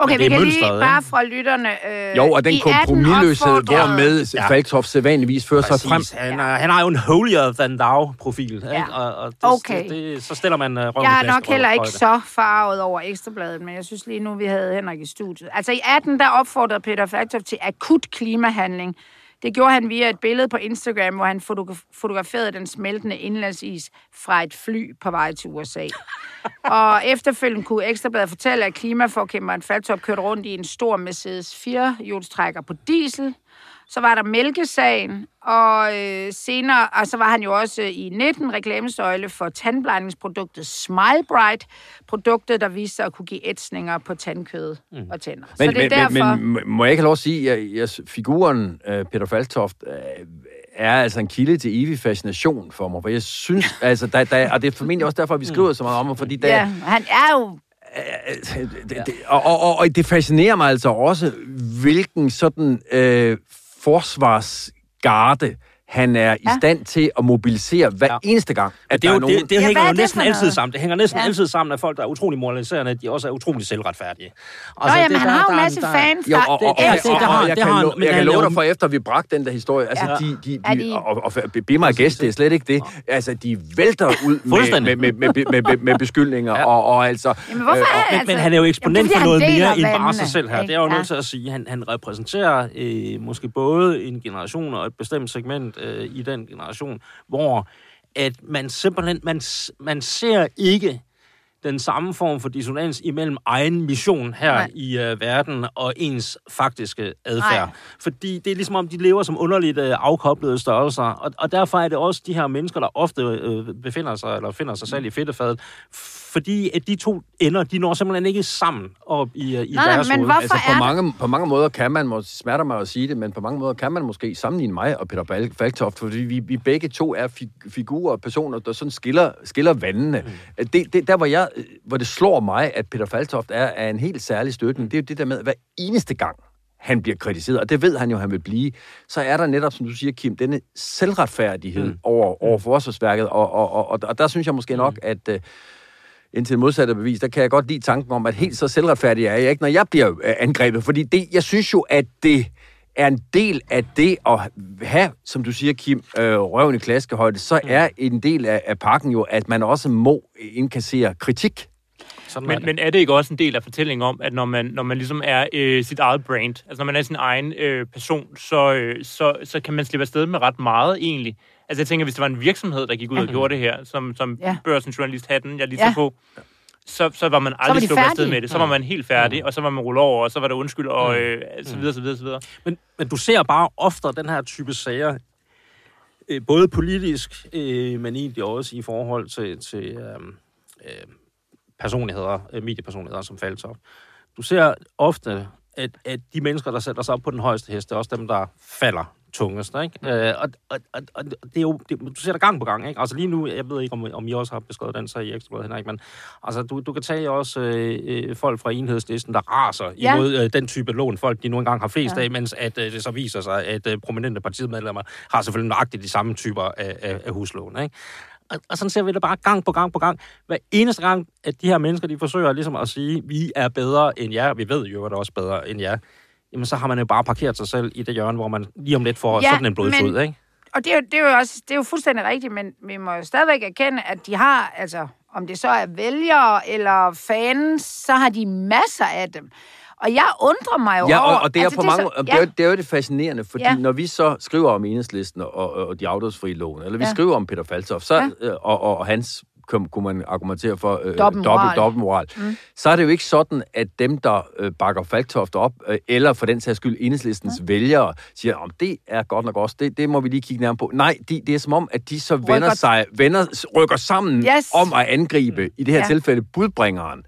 Okay, vi kan lige bare fra lytterne... Øh, jo, og den kompromilløshed, hvormed ja. Falktoff sædvanligvis fører sig frem. Han, ja. han har jo en holier than thou-profil. Ja. Ikke? Og, og det, okay. det, det, så stiller man uh, røven Jeg er nok heller ikke så farvet over Ekstrabladet, men jeg synes lige nu, vi havde Henrik i studiet. Altså i 18, der opfordrede Peter Falktoff til akut klimahandling det gjorde han via et billede på Instagram, hvor han fotograferede den smeltende indlandsis fra et fly på vej til USA. og efterfølgende kunne Ekstrabladet fortælle, at klimaforkæmperen Faltop kørte rundt i en stor Mercedes 4-hjulstrækker på diesel, så var der mælkesagen, og øh, senere, og så var han jo også i 19 reklamesøjle for tandblejningsproduktet Smile Bright, produktet, der viste sig at kunne give ætsninger på tandkød mm. og tænder. Men, så det er men, derfor... men, må jeg ikke have lov at sige, at jeg, figuren uh, Peter Faltoft uh, er altså en kilde til evig fascination for mig, for jeg synes, altså, der, der, og det er formentlig også derfor, at vi skriver så meget om ham, fordi der, ja, han er jo det, det, og, og, og det fascinerer mig altså også, hvilken sådan øh, forsvarsgarde han er i stand til at mobilisere hver ja. eneste gang, at det, er jo, nogen... det, det hænger ja, jo næsten altid sammen. Det hænger næsten ja. altid sammen, at folk, der er utrolig moraliserende, de også er utrolig selvretfærdige. Altså, Nå, jamen, det, han har jo en masse der, fans, der... Jo, og, og, og, og, jeg kan, jeg kan love dig for, efter vi bragte den der historie, altså, de, de, de, og, og be mig gæst, det er slet ikke det, altså, de vælter ud med, med, med, med, med, med, med beskyldninger, og, og altså... Jamen, hvorfor øh, men, men han er jo eksponent for noget mere end bare sig selv her. Det er jo nødt til at sige. Han, han repræsenterer øh, måske både en generation og et bestemt segment øh, i den generation, hvor at man simpelthen, man, man ser ikke den samme form for dissonans imellem egen mission her Nej. i uh, verden og ens faktiske adfærd. Nej. Fordi det er ligesom om, de lever som underligt uh, afkoblede størrelser, og, og derfor er det også de her mennesker, der ofte uh, befinder sig, eller finder sig selv i fedtefadet, fordi at de to ender, de når simpelthen ikke sammen op i, i Nej, deres men hoved. Altså, på er mange, på mange måder kan man, må, smerter mig at sige det, men på mange måder kan man måske sammenligne mig og Peter Falktoft, fordi vi, vi begge to er fig- figurer og personer, der sådan skiller, skiller vandene. Mm. Det, det, der, hvor, jeg, hvor det slår mig, at Peter Falktoft er, er en helt særlig støtning, det er jo det der med, at hver eneste gang, han bliver kritiseret, og det ved han jo, han vil blive, så er der netop, som du siger, Kim, denne selvretfærdighed mm. over, over forsvarsværket, og, og, og, og, og der synes jeg måske nok, at... Indtil det modsatte er bevis, der kan jeg godt lide tanken om, at helt så selvretfærdig er jeg ikke, når jeg bliver øh, angrebet. Fordi det, jeg synes jo, at det er en del af det at have, som du siger, Kim, øh, røven i klaskehøjde, så er en del af, af pakken jo, at man også må indkassere kritik. Sådan er Men, det. men er det ikke også en del af fortællingen om, at når man, når man ligesom er øh, sit eget brand, altså når man er sin egen øh, person, så, øh, så, så kan man slippe afsted med ret meget egentlig. Altså jeg tænker, hvis det var en virksomhed, der gik ud og gjorde det her, som, som Ja. ja. børsen journalist hatten, jeg lige Ja. tager på, så, så var man aldrig sluppet afsted med det. Så var man helt færdig, og så var man rullet over, og så var det undskyld, og øh, så videre, så videre, så videre. Men, men du ser bare ofte den her type sager, øh, både politisk, øh, men egentlig også i forhold til, til øh, øh, personligheder, øh, mediepersonligheder som Faltoff. Du ser ofte, at, at de mennesker, der sætter sig op på den højeste hest, det er også dem, der falder tungest. Ikke? Øh, og, og, og, og det er jo, det, du ser det gang på gang. Ikke? Altså lige nu, jeg ved ikke, om, om I også har beskrevet den sag i Ekstrabladet, Henrik, men altså, du, du kan tage også øh, øh, folk fra enhedslisten, der raser Ja. imod øh, den type lån, folk de nu engang har flest ja. af, mens at, øh, det så viser sig, at øh, prominente partimedlemmer har selvfølgelig nøjagtigt de samme typer af, af, af huslån. Ikke? Og, og sådan ser vi det bare gang på gang på gang. Hver eneste gang, at de her mennesker, de forsøger ligesom at sige, vi er bedre end jer, vi ved jo, at det er også bedre end jer, jamen så har man jo bare parkeret sig selv i det hjørne, hvor man lige om lidt får Ja, ja, sådan en blodflod, men- ikke? Og det er, jo, det er jo også det er jo fuldstændig rigtigt, men vi må jo stadigvæk erkende, at de har, altså, om det så er vælgere eller fans, så har de masser af dem. Og jeg undrer mig jo Ja, over... og, og det, er altså, på mange, så- så, det, er, jo- det er jo det fascinerende, fordi Ja. ja. når vi så skriver om enhedslisten og, og, og de afdødsfrie lån, eller vi Ja. ja. skriver om Peter Faltoff, så, Ja. ja. og, og, og hans kunne, man argumentere for øh, dobbelt, dobbeltmoral. Mm. Så er det jo ikke sådan, at dem, der øh, bakker Falktoft op, øh, eller for den sags skyld enhedslistens ja. vælgere, siger, om det er godt nok også, det, det må vi lige kigge nærmere på. Nej, de, det er som om, at de så Rykker- vender sig, vender, rykker sammen Yes. om at angribe, i det her Ja. tilfælde, budbringeren.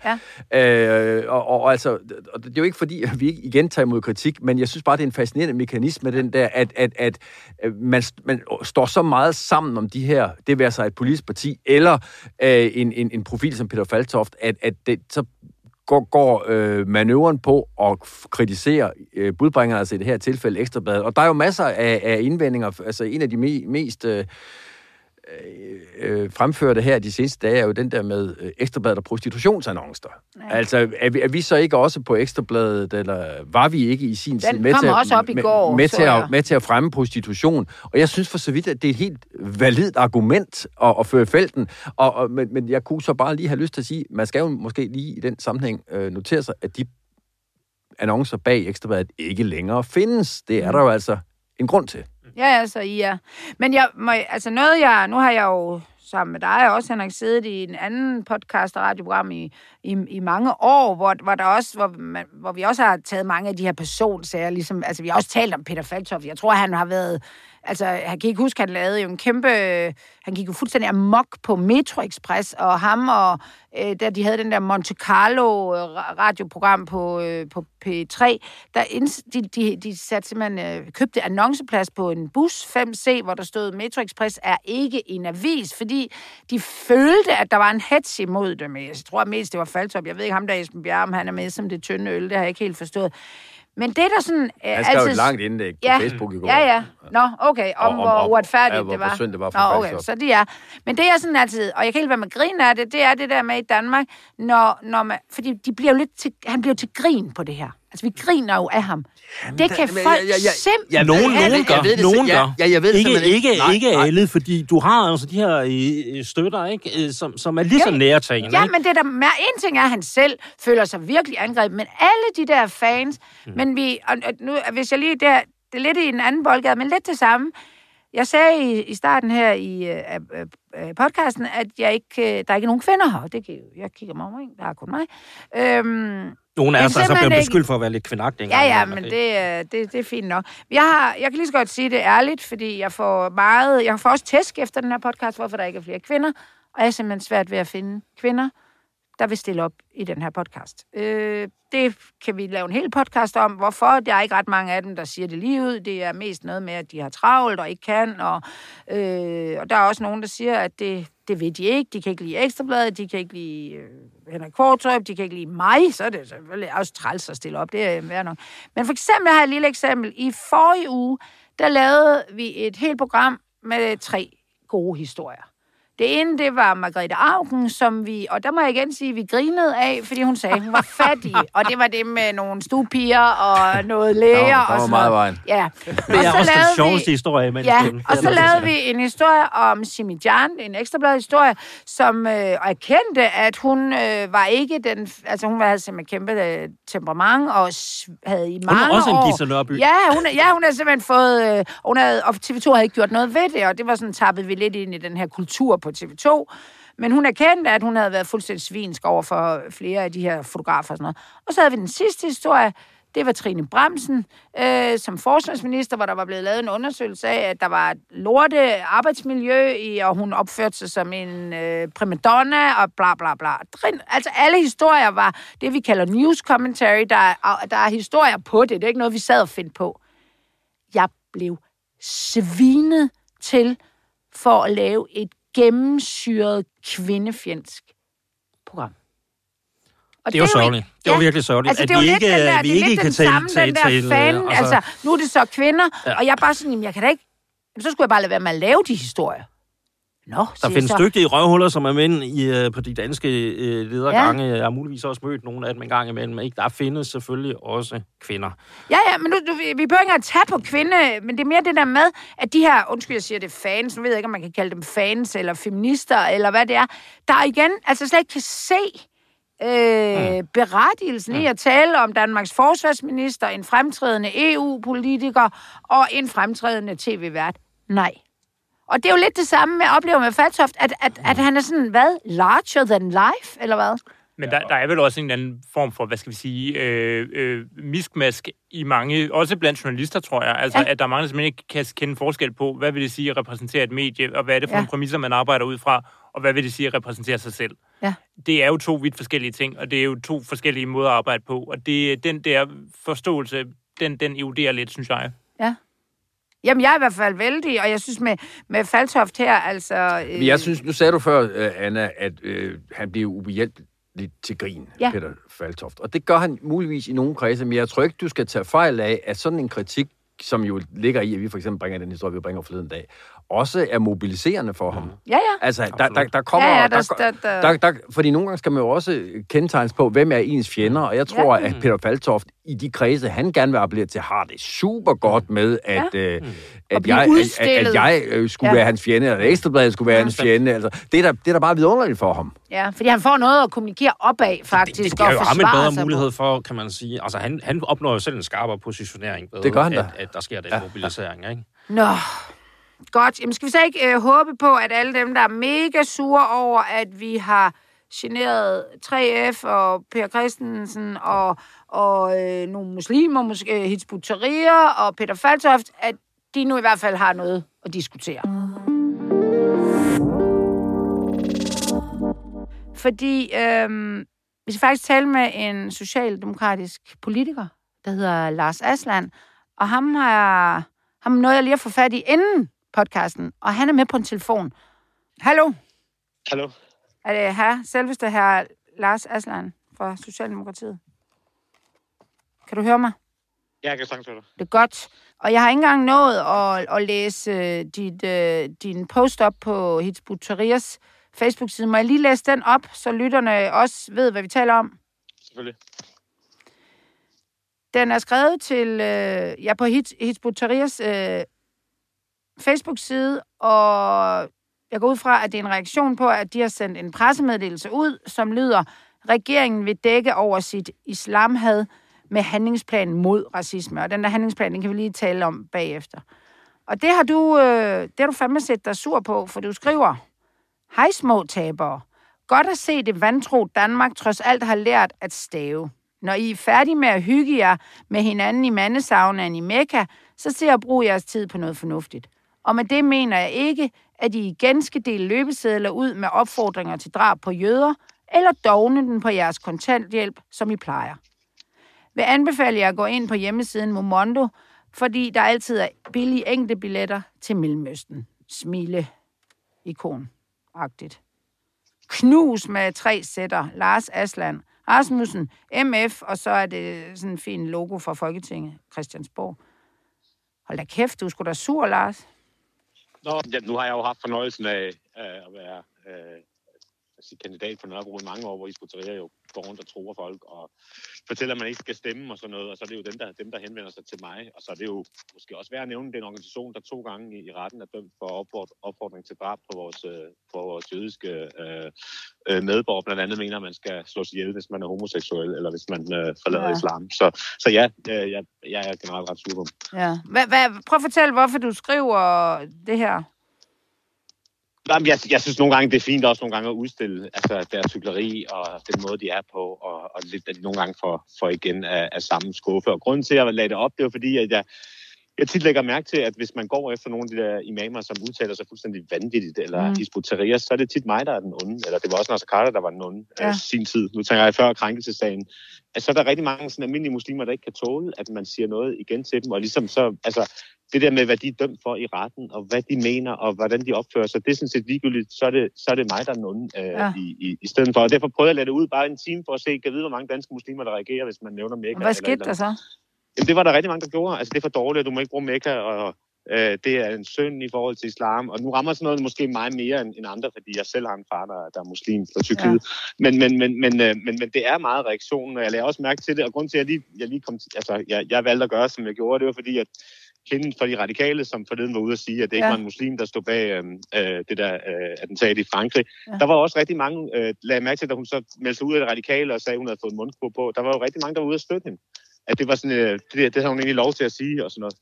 Ja. Øh, og, og, altså, og det er jo ikke fordi, at vi ikke igen tager imod kritik, men jeg synes bare, det er en fascinerende mekanisme, den der, at, at, at, at man, man står så meget sammen om de her, det vil sig et politisk parti, eller øh, en, en, en profil som Peter Faltoft, at, at det, så går, går øh, manøvren på at kritisere øh, budbringerne, altså i det her tilfælde Ekstrabladet. Og der er jo masser af, af indvendinger. Altså en af de me, mest øh, øh, fremførte her de seneste dage, er jo den der med øh, Ekstrabladet og prostitutionsannoncer. Ja. Altså, er vi, er vi så ikke også på Ekstrabladet, eller var vi ikke i sin tid med kom til, at- også op i med, går, med, til at, med til at fremme prostitution? Og jeg synes for så vidt, at det er et helt validt argument at, at føre felten. Og, og, men, men jeg kunne så bare lige have lyst til at sige, man skal jo måske lige i den sammenhæng øh, notere sig, at de annoncer bag Ekstrabladet ikke længere findes. Det er der jo altså en grund til. Ja, ja, så I er. Men jeg, må, altså noget jeg, nu har jeg jo sammen med dig også, Henrik, siddet i en anden podcast og radioprogram i, i, i mange år, hvor, hvor, der også, hvor, man, hvor vi også har taget mange af de her personsager, ligesom, altså vi har også talt om Peter Faltoff. Jeg tror, han har været, altså jeg kan ikke huske, han lavede jo en kæmpe, øh, han gik jo fuldstændig amok på Metro Express, og ham og, øh, der de havde den der Monte Carlo øh, radioprogram på, øh, på P3, der inds, de, de, de satte simpelthen, øh, købte annonceplads på en bus 5C, hvor der stod, Metro Express er ikke en avis, fordi de følte, at der var en hets imod dem. Jeg tror mest, det var Faltop. Jeg ved ikke ham der, Esben Bjerg, om han er med som det tynde øl, det har jeg ikke helt forstået. Men det er der sådan... Øh, Han skrev et langt indlæg på ja, Facebook i går. Ja, ja. Nå, okay. Om, om- hvor om- uretfærdigt ja, hvor- det var. hvor det var for Nå, okay. Så det er. Men det er sådan altid, og jeg kan ikke være med grin af det, det er det der med i Danmark, når, når man, fordi de bliver jo lidt til, han bliver til grin på det her. Altså, vi griner jo af ham. det kan men folk jeg- jeg- jeg- simpelthen... jeg- Nogen, jeg- nogen jeg gør. ved det nogen gør. ja, jeg ved det ikke, ikke, ikke. Nej, ikke nej. alle, fordi du har altså de her øh, støtter, ikke, øh, som, som er lige så Ja, nærtagende. Ja, ikke? men det der, en ting er, at han selv føler sig virkelig angrebet, men alle de der fans, mm. men vi, og, og nu, hvis jeg lige, der, det er lidt i en anden boldgade, men lidt det samme, Jeg sagde i, i starten her i øh, øh, podcasten, at jeg ikke, øh, der er ikke nogen kvinder her. Det kan, jeg kigger mig omkring, der er kun mig. Øhm, Nogle Men af os er så blevet ikke- beskyldt for at være lidt kvindagtige. Ja, ja, men det, øh, det, det er fint nok. Jeg, har, jeg kan lige så godt sige det ærligt, fordi jeg får meget... Jeg får også tæsk efter den her podcast, hvorfor der ikke er flere kvinder. Og jeg er simpelthen svært ved at finde kvinder, der vil stille op i den her podcast. Øh, det kan vi lave en hel podcast om. Hvorfor? Der er ikke ret mange af dem, der siger det lige ud. Det er mest noget med, at de har travlt og ikke kan. Og, øh, og der er også nogen, der siger, at det, det ved de ikke. De kan ikke lide Ekstrabladet, de kan ikke lide øh, Henrik Kvartrup, de kan ikke lide mig. Så er det selvfølgelig også træls at stille op. Det er værd øh, nok. Men for eksempel har jeg et lille eksempel. I forrige uge, der lavede vi et helt program med tre gode historier. Det ene, det var Margrethe Augen, som vi, og der må jeg igen sige, vi grinede af, fordi hun sagde, hun var fattig. og det var det med nogle stuepiger og noget læger Der var- der og var sådan meget vejen. Ja. Det er også den sjoveste historie i Ja, og så lavede vi en historie om Simi Jan, en ekstrablad historie, som øh, erkendte, at hun øh, var ikke den... Altså, hun havde simpelthen kæmpe øh, temperament og havde i mange også en år... Gitze Nørby. Ja, hun, er- ja, hun har simpelthen fået... Øh, hun havde, og TV2 havde ikke gjort noget ved det, og det var sådan, tappet vi lidt ind i den her kultur på TV2. Men hun erkendte, at hun havde været fuldstændig svinsk over for flere af de her fotografer og sådan noget. Og så havde vi den sidste historie, det var Trine Bremsen øh, som forsvarsminister, hvor der var blevet lavet en undersøgelse af, at der var et lorte arbejdsmiljø i, og hun opførte sig som en øh, primadonna og bla bla bla. Trin, altså alle historier var det, vi kalder news commentary. Der er, der er historier på det. Det er ikke noget, vi sad og fandt på. Jeg blev svinet til for at lave et gennemsyret kvindefjendsk program. Og Det er jo sørgeligt. Det var virkelig sørgeligt, Altså, at det er jo vi ikke, den der, vi er ikke kan den tale- samme, tale- den der tale, fan. altså- Altså, nu er det så kvinder, Ja. og jeg er bare sådan, jamen, jeg kan da ikke... Jamen, så skulle jeg bare lade være med at lave de historier. Nå, Der findes så. dygtige røvhuller, som er mænd i, øh, på de danske øh, ledergange. Ja. Jeg har muligvis også mødt nogle af dem en gang imellem. Ikke? Der findes selvfølgelig også kvinder. Ja, ja, men nu, vi vi behøver ikke at tage på kvinde, men det er mere det der med, at de her, undskyld, jeg siger det fans, nu ved jeg ikke, om man kan kalde dem fans, eller feminister, eller hvad det er, der igen, altså slet ikke kan se øh, mm. berettigelsen mm. i at tale om Danmarks forsvarsminister, en fremtrædende EU-politiker og en fremtrædende tv-vært. Nej. Og det er jo lidt det samme med at opleve med Faltoft, at, at, at han er sådan, hvad, larger than life, eller hvad? Men der, der er vel også en anden form for, hvad skal vi sige, øh, øh, miskmask i mange, også blandt journalister, tror jeg. Altså, Ja. at der er mange, der simpelthen ikke kan kende forskel på, hvad vil det sige at repræsentere et medie, og hvad er det for ja. nogle præmisser, man arbejder ud fra, og hvad vil det sige at repræsentere sig selv. Ja. Det er jo to vidt forskellige ting, og det er jo to forskellige måder at arbejde på, og det, den der forståelse, den, den eroderer lidt, synes jeg. Ja. Jamen, jeg er i hvert fald vældig, og jeg synes med, med Faltoft her, altså... Øh, Men jeg synes, nu sagde du før, øh, Anna, at øh, han bliver ubehjælpeligt til grin, ja. Peter Faltoft. Og det gør han muligvis i nogle kredse, men jeg tror ikke, du skal tage fejl af, at sådan en kritik, som jo ligger i, at vi for eksempel bringer den historie, vi bringer forleden dag, også er mobiliserende for ham. Ja, ja. Altså, der, der, der kommer... Ja, ja, der, der- der, der- der, fordi nogle gange skal man jo også kendetegnes på, hvem er ens fjender, og jeg tror, Ja. at Peter Faltoft i de kredse, han gerne vil appellere til, har det super godt med, at, ja. øh, at, jeg, at, at jeg øh, skulle Ja. være hans fjende, eller Ekstrabladet skulle være Ja. hans fjende. Altså, det, er der, det er der bare vidunderligt for ham. Ja, fordi han får noget at kommunikere opad, faktisk, Det, det og giver jo ham en bedre sig mulighed for, kan man sige. Altså, han, han opnår jo selv en skarpere positionering ved, Det gør han da. at, at der sker den ja. mobilisering. Ikke? Nå, godt. Jamen, skal vi så ikke øh, håbe på, at alle dem, der er mega sure over, at vi har generet 3F og Per Christensen og, og øh, nogle muslimer, måske Hizb ut-Tahrir og Peter Faltoft, at de nu i hvert fald har noget at diskutere. Fordi øh, vi skal faktisk tale med en socialdemokratisk politiker, der hedder Lars Asland, og ham har ham nåede jeg lige at få fat i inden podcasten, og han er med på en telefon. Hallo, Hallo. er det her, selveste her Lars Asland fra Socialdemokratiet? Kan du høre mig? Ja, jeg kan sagtens høre dig. Det er godt. Og jeg har ikke engang nået at, at læse øh, dit, øh, din post op på Hizb ut-Tahrirs Facebook-side. Må jeg lige læse den op, så lytterne også ved, hvad vi taler om? Selvfølgelig. Den er skrevet til, øh, ja, på Hizb Hizb ut-Tahrirs øh, Facebook-side, og jeg går ud fra, at det er en reaktion på, at de har sendt en pressemeddelelse ud, som lyder, regeringen vil dække over sit islamhad med handlingsplanen mod racisme. Og den der handlingsplan, den kan vi lige tale om bagefter. Og det har du, øh, det har du fandme set dig sur på, for du skriver, Hej små tabere. Godt at se det vantro Danmark trods alt har lært at stave. Når I er færdige med at hygge jer med hinanden i mandesavnen i Mekka, så ser jeg bruge jeres tid på noget fornuftigt. Og med det mener jeg ikke, at I igen skal dele løbesedler ud med opfordringer til drab på jøder, eller dogne den på jeres kontanthjælp, som I plejer. Vil anbefale jer at gå ind på hjemmesiden Momondo, fordi der altid er billige enkelte billetter til Mellemøsten. Smile. Ikon. Agtigt. Knus med tre sætter. Lars Asland. Rasmussen. MF. Og så er det sådan en fin logo fra Folketinget. Christiansborg. Hold da kæft, du skulle da sur, Lars. Nå, ja, nu har jeg jo haft fornøjelsen af øh, at være øh, altså, kandidat på Nørrebro i mange år, hvor Isbuteria jo går rundt og tror folk og fortæller, at man ikke skal stemme og sådan noget. Og så er det jo dem, der, dem, der henvender sig til mig. Og så er det jo måske også værd at nævne, den organisation, der to gange i, i retten er dømt for opford, opfordring til drab på vores, øh, på vores jødiske øh, øh, medborgere. Blandt andet mener, at man skal slås ihjel, hvis man er homoseksuel, eller hvis man øh, forlader Ja. islam. Så, så ja, øh, jeg, jeg er generelt ret sur på dem. Ja. Hvad, hvad, prøv at fortælle, hvorfor du skriver det her. Jamen, jeg, jeg synes nogle gange, det er fint også nogle gange at udstille altså, deres cykleri og den måde, de er på, og, og lidt, at de nogle gange for, for igen af, af samme skuffe. Og grunden til, at jeg lagde det op, det var fordi, at jeg, jeg tit lægger mærke til, at hvis man går efter nogle af de der imamer, som udtaler sig fuldstændig vanvittigt, eller Mm. Hisbutterias, så er det tit mig, der er den onde. Eller det var også Nasser Carter, der var den onde Ja. ja. øh, sin tid. Nu tænker jeg før krænkelsesagen. Altså, så er der rigtig mange sådan, almindelige muslimer, der ikke kan tåle, at man siger noget igen til dem. Og ligesom så, altså, det der med, hvad de er dømt for i retten, og hvad de mener, og hvordan de opfører sig, det er sådan set ligegyldigt, så er det, så er det mig, der er onde øh, Ja. i, i, i stedet for. Og derfor prøvede jeg at lade det ud bare en time for at se, kan vide, hvor mange danske muslimer, der reagerer, hvis man nævner Mekka. Hvad skete der så? Jamen, det var der rigtig mange, der gjorde. Altså, det er for dårligt, du må ikke bruge Mekka, og øh, det er en synd i forhold til islam. Og nu rammer sådan noget måske mig mere end, end andre, fordi jeg selv har en far, der, der er muslim fra Tyrkiet. Ja. Men, men, men, men, øh, men, men det er meget reaktionen, og jeg lader også mærke til det. Og grund til, at jeg lige, jeg lige kom til, altså, jeg, jeg valgte at gøre, som jeg gjorde, det var fordi, at hende fra de radikale, som forleden var ude at sige, at det ikke Ja. var en muslim, der stod bag øh, øh, det der øh, attentat i Frankrig. Ja. Der var også rigtig mange, øh, lagde mærke til, da hun så meldte sig ud af det radikale og sagde, at hun havde fået mundkur på. Der var jo rigtig mange, der var ude at støtte hende. At det var sådan, øh, det, det havde hun egentlig lov til at sige og sådan noget.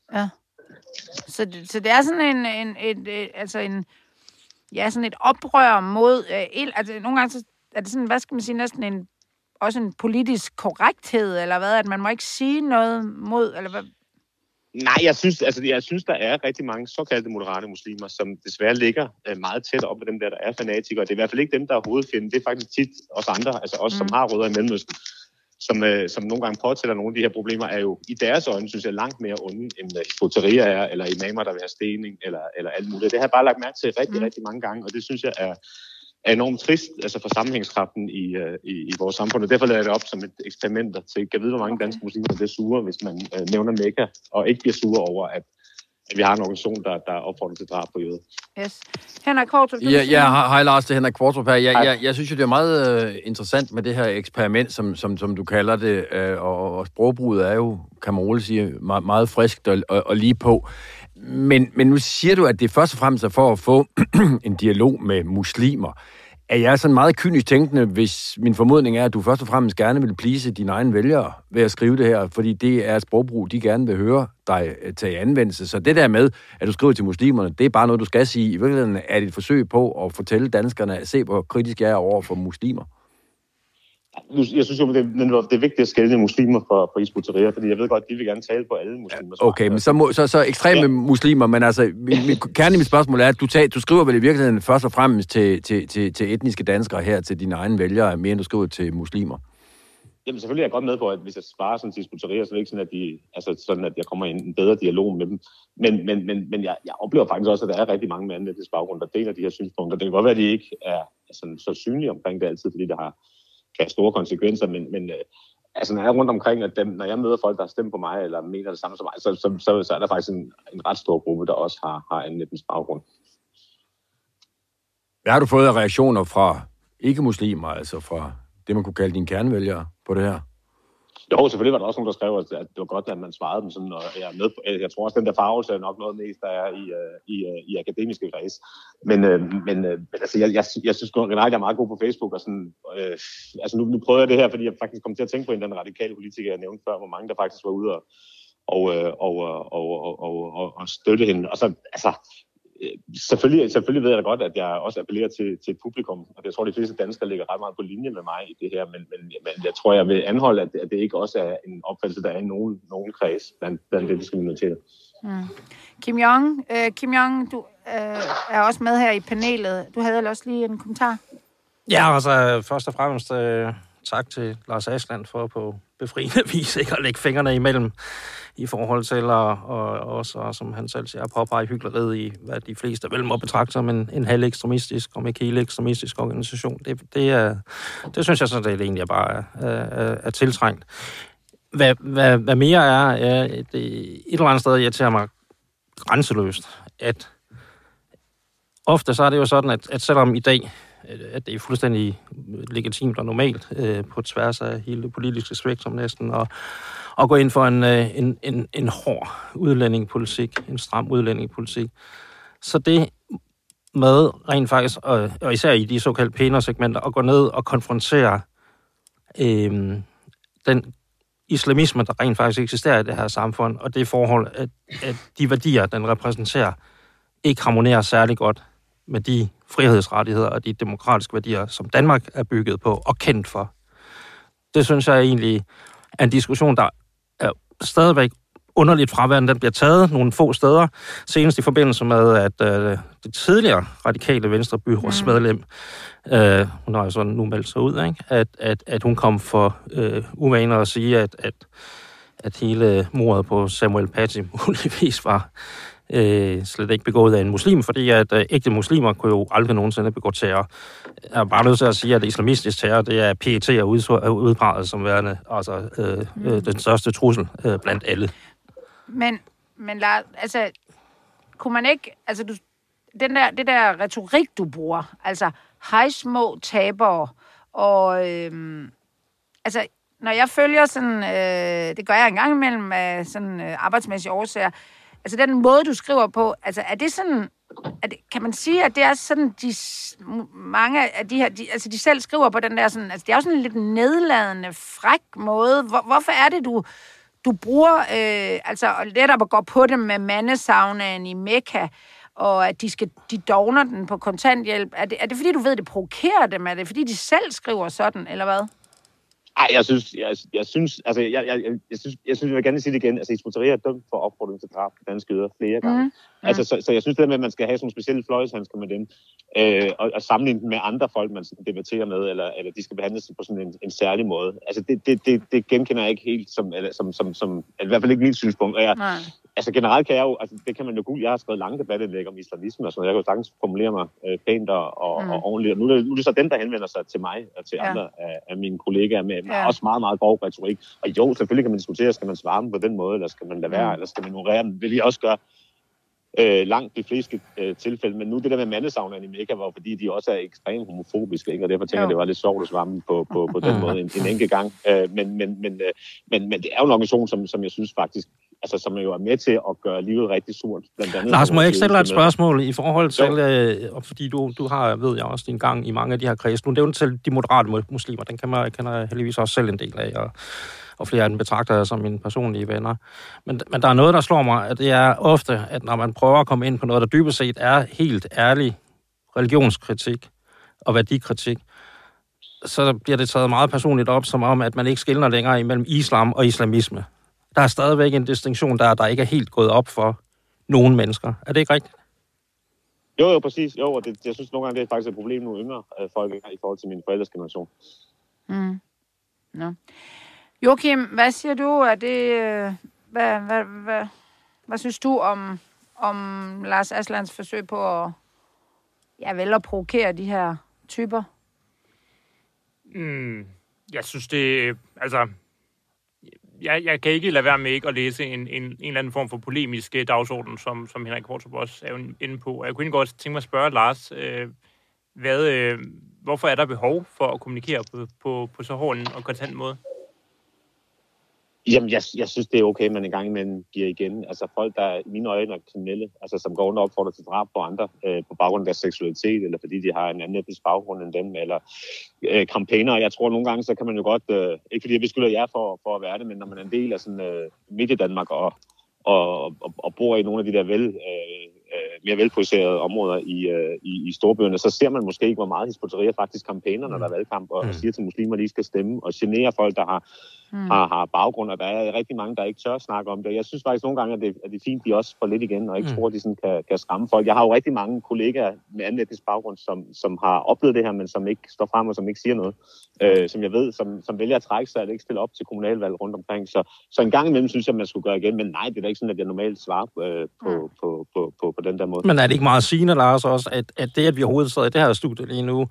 Så, det- så det er sådan en, en, et, et, altså en, ja, sådan et oprør mod, øh, el, altså nogle gange så er det sådan, hvad skal man sige, næsten en, også en politisk korrekthed, eller hvad, at man må ikke sige noget mod, eller hvad? Nej, jeg synes, altså, jeg synes, der er rigtig mange såkaldte moderate muslimer, som desværre ligger øh, meget tæt op med dem der, der er fanatikere. Det er i hvert fald ikke dem, der er hovedfjenden. Det er faktisk tit os andre, altså os, mm. som har rødder i Mellemøsten, som, øh, som nogle gange påtæller nogle af de her problemer, er jo i deres øjne, synes jeg, langt mere onde, end uh, Hisbutteria er, eller imamer, der vil have stening, eller, eller alt muligt. Det har jeg bare lagt mærke til rigtig, Mm. rigtig mange gange, og det synes jeg er, er enormt trist altså for sammenhængskraften i, uh, i, i vores samfund. Og derfor lader jeg det op som et eksperiment til, kan vide, hvor mange danske muslimer bliver sure, hvis man uh, nævner Mekka, og ikke bliver sure over, at, at vi har en organisation, der, der opfordrer til drab på jøder. Yes. Henrik Kortrup, du Ja, ja, noget? hej Lars, det er Henrik Kvartrup her. Jeg, jeg, jeg synes jo, det er meget øh, interessant med det her eksperiment, som, som, som du kalder det, øh, og, og sprogbruget er jo, kan man roligt sige, meget, meget friskt og, og, og lige på. Men, men nu siger du, at det først og fremmest er for at få en dialog med muslimer. Er jeg sådan meget kynisk tænkende, hvis min formodning er, at du først og fremmest gerne vil plise dine egne vælgere ved at skrive det her, fordi det er et sprogbrug, de gerne vil høre dig øh, tage i anvendelse. Så det der med, at du skriver til muslimerne, det er bare noget, du skal sige. I virkeligheden er det et forsøg på at fortælle danskerne, at se hvor kritisk jeg er over for muslimer. Nu, jeg synes jo, det, det er vigtigt at skælde muslimer fra, fra Isbuteria, fordi jeg ved godt, de vil gerne tale på alle muslimer. Okay, men så, må, så, så ekstreme ja. muslimer, men altså, min, min, kerne i mit spørgsmål er, at du, tag, du skriver vel i virkeligheden først og fremmest til, til, til, til etniske danskere her, til dine egne vælgere, mere end du skriver til muslimer. Jamen selvfølgelig er jeg godt med på, at hvis jeg sparer sådan til Isbuteria, så er det ikke sådan, at, de, altså sådan, at jeg kommer i en bedre dialog med dem. Men, men, men, men jeg, jeg oplever faktisk også, at der er rigtig mange med anden baggrund, der deler de her synspunkter. Det kan godt være, at de ikke er sådan, så synlige omkring det altid, fordi det har, kan have store konsekvenser, men, men øh, altså, når jeg er rundt omkring, at dem, når jeg møder folk, der har stemt på mig, eller mener det samme som mig, så, så, så, så er der faktisk en, en ret stor gruppe, der også har, har en etnisk baggrund. Hvad har du fået af reaktioner fra ikke-muslimer, altså fra det, man kunne kalde dine kernevælgere på det her? Jo, selvfølgelig var der også nogen, der skrev, at det var godt, at man svarede dem sådan, og jeg, er med på, jeg tror også, at den der farvelse er nok noget mest, der er i, øh, i, øh, i akademiske kreds. Men, øh, men, men altså, jeg, jeg, jeg synes generelt, jeg er meget god på Facebook, og sådan, øh, altså nu, nu prøver jeg det her, fordi jeg faktisk kom til at tænke på en den radikale politiker, jeg nævnte før, hvor mange der faktisk var ude og, og, og, og, og, og, og, og støtte hende. Og så, altså, selvfølgelig, selvfølgelig ved jeg da godt, at jeg også appellerer til, til et publikum, og jeg tror, de fleste danskere ligger ret meget på linje med mig i det her, men, men, men jeg tror, jeg vil anholde, at, at det ikke også er en opfattelse, der er i nogen, nogen kreds blandt, blandt det, de skal notere. Mm. Kim Jong, øh, Kim Jong, du øh, er også med her i panelet. Du havde også lige en kommentar. Ja, altså først og fremmest øh, tak til Lars Asland for på befriende vis ikke at lægge fingrene imellem i forhold til og, og også, som han selv siger, påpege hyggeleriet i, hvad de fleste vel må betragte som en, en halv ekstremistisk, om ikke hele ekstremistisk organisation. Det, det, er, det synes jeg sådan set egentlig er bare er, er, er tiltrængt. Hvad, hvad, hvad mere er, er det et eller andet sted irriterer mig grænseløst, at ofte så er det jo sådan, at, at selvom i dag Øh, at det er fuldstændig legitimt og normalt øh, på tværs af hele det politiske spektrum næsten, og, og gå ind for en, øh, en, en, en hård udlændingepolitik, en stram udlændingepolitik. Så det med rent faktisk, og, og især i de såkaldte pænere segmenter, at gå ned og konfrontere øh, den islamisme, der rent faktisk eksisterer i det her samfund, og det forhold, at, at de værdier, den repræsenterer, ikke harmonerer særlig godt med de frihedsrettigheder og de demokratiske værdier, som Danmark er bygget på og kendt for. Det synes jeg egentlig er en diskussion, der er stadigvæk underligt fraværende. Den bliver taget nogle få steder, senest i forbindelse med, at øh, det tidligere radikale venstre byrådsmedlem, øh, hun har jo sådan nu meldt sig ud, ikke? At, at, at hun kom for øh, uvaner at sige, at, at, at hele mordet på Samuel Paty muligvis var øh, slet ikke begået af en muslim, fordi at øh, ægte muslimer kunne jo aldrig nogensinde begå terror. Jeg er bare nødt til at sige, at islamistisk terror, det er PET er udpeget som værende altså, øh, øh, den største trussel øh, blandt alle. Men, men Lars, altså, kunne man ikke, altså du, den der, det der retorik, du bruger, altså hej små tabere, og øhm, altså, når jeg følger sådan, øh, det gør jeg en gang imellem af sådan øh, arbejdsmæssige årsager, altså den måde, du skriver på, altså er det sådan, er det, kan man sige, at det er sådan, de, mange af de her, de, altså de selv skriver på den der sådan, altså det er jo sådan en lidt nedladende, fræk måde. Hvor, hvorfor er det, du, du bruger, øh, altså netop at gå på dem med mandesaunaen i Mekka, og at de, skal, de dogner den på kontanthjælp. Er det, er det fordi, du ved, det provokerer dem? Er det fordi, de selv skriver sådan, eller hvad? Ej, jeg synes, jeg, jeg synes, altså, jeg, jeg, jeg, jeg, synes, jeg synes, jeg vil gerne sige det igen, altså, Ismoteria er dømt for opfordring til drab på danske yder flere gange. Mm. Mm. Altså, så, så, jeg synes det med, at man skal have sådan nogle specielle fløjshandsker med dem, øh, og, og sammenligne dem med andre folk, man debatterer med, eller, eller de skal behandles på sådan en, en særlig måde. Altså, det, det, det, det genkender jeg ikke helt som, eller, som, som, som i hvert fald ikke mit synspunkt. Og jeg, Nej altså generelt kan jeg jo, altså det kan man jo gode, jeg har skrevet lange debatindlæg om islamisme og sådan Jeg kan jo sagtens formulere mig øh, pænt og, og, mm. og ordentligt. Og nu, er det, nu er det så den, der henvender sig til mig og til ja. andre af, af mine kollegaer med, med ja. også meget, meget grov retorik. Og jo, selvfølgelig kan man diskutere, skal man svare dem på den måde, eller skal man lade være, mm. eller skal man ignorere dem. Vil jeg også gøre øh, langt de fleste øh, tilfælde. Men nu det der med mandesavnerne i Mekka var, fordi de også er ekstremt homofobiske, ikke? og derfor tænker jeg, det var lidt sjovt at svare på, på, på den måde en, en enkelt gang. Øh, men, men, men, øh, men, men det er jo en organisation, som, som jeg synes faktisk altså, som jo er med til at gøre livet rigtig surt. Blandt andet, Lars, må jeg ikke stille dig et spørgsmål i forhold til, øh, fordi du, du har, ved jeg også, din gang i mange af de her kredse. Nu nævnte til de moderate muslimer, den kan man, kender jeg heldigvis også selv en del af, og, og flere af dem betragter jeg som mine personlige venner. Men, men der er noget, der slår mig, at det er ofte, at når man prøver at komme ind på noget, der dybest set er helt ærlig religionskritik og værdikritik, så bliver det taget meget personligt op, som om, at man ikke skiller længere imellem islam og islamisme der er stadigvæk en distinktion der, der ikke er helt gået op for nogle mennesker. Er det ikke rigtigt? Jo, jo, præcis. Jo, og det, jeg synes nogle gange, det er faktisk et problem nu yngre øh, folk i forhold til min forældres generation. Mm. No. Joachim, hvad siger du? Er det, øh, hvad, hvad, hvad, hvad synes du om, om Lars Aslands forsøg på at, ja, vel at provokere de her typer? Mm, jeg synes det, altså, jeg, jeg kan ikke lade være med ikke at læse en, en, en eller anden form for polemisk øh, dagsorden, som, som Henrik Kortrup også er inde på. Og jeg kunne godt tænke mig at spørge Lars, øh, hvad, øh, hvorfor er der behov for at kommunikere på, på, på så hård en og kontant måde? Jamen, jeg, jeg synes, det er okay, at man en gang imellem giver igen. Altså folk, der i mine øjne er kriminelle, altså som går rundt og opfordrer til drab på andre øh, på baggrund af deres seksualitet, eller fordi de har en anden etnisk baggrund end dem, eller øh, campaigner. Jeg tror, nogle gange, så kan man jo godt, øh, ikke fordi jeg beskylder jer for, for at være det, men når man er en del af sådan øh, midt i Danmark og, og, og, og bor i nogle af de der vel, øh, øh, mere velpositionerede områder i, øh, i, i storbyerne, så ser man måske ikke, hvor meget hispoterier faktisk campaigner, når der er valgkamp, og, mm. og siger til muslimer, at de skal stemme, og generer folk, der har, mm. har, har baggrund, og der er rigtig mange, der ikke tør at snakke om det. Jeg synes faktisk nogle gange, at det, at det er fint, at de også får lidt igen, og ikke mm. tror, at de sådan kan, kan skræmme folk. Jeg har jo rigtig mange kollegaer med anden etnisk baggrund, som, som har oplevet det her, men som ikke står frem og som ikke siger noget, øh, som jeg ved, som, som vælger at trække sig, at ikke stille op til kommunalvalg rundt omkring. Så, så en gang imellem synes jeg, at man skulle gøre igen, men nej, det er da ikke sådan, at jeg normalt svarer øh, på, mm. på, på, på, på den der måde. Men er det ikke meget sigende, Lars, også, at, at det, at vi overhovedet sidder i det her studie lige nu,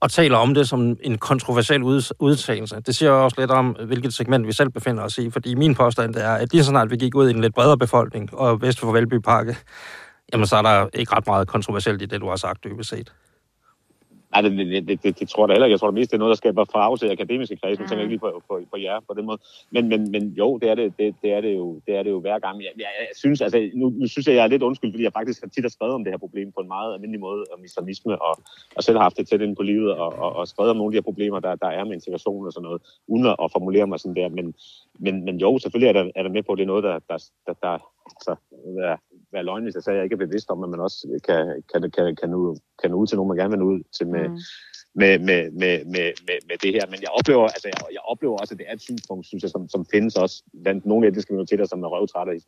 og taler om det som en kontroversiel udtalelse. Det siger også lidt om, hvilket segment vi selv befinder os i, fordi min påstand er, at lige så snart vi gik ud i en lidt bredere befolkning, og vest for Valby Parke, jamen så er der ikke ret meget kontroversielt i det, du har sagt, dybest set. Nej, det, det, det, det, det tror jeg da heller ikke. Jeg tror det mest, det er noget, der skaber farve til akademiske kreds. Nu tænker jeg ikke lige på, på, på jer på den måde. Men, men, men jo, det er det, det, det, er det, jo, det er det jo hver gang. Jeg, jeg, jeg synes, altså, nu, nu synes jeg, jeg er lidt undskyld, fordi jeg faktisk har tit har skrevet om det her problem på en meget almindelig måde, om islamisme, og, og selv har haft det tæt ind på livet, og, og, og skrevet om nogle af de her problemer, der, der er med integration og sådan noget, uden at formulere mig sådan der. Men, men, men jo, selvfølgelig er der, er der med på, at det er noget, der, der, der, der altså, være, være løgn, hvis jeg sagde, at jeg ikke er bevidst om, at man også kan, kan, kan, kan, nå, kan nå ud til nogen, man gerne vil nå ud til med, mm. med, med, med, med, med, med det her. Men jeg oplever, altså, jeg, jeg oplever også, at det er et synspunkt, synes jeg, som, som findes også blandt nogle af de minoriteter, som er røvtrætte i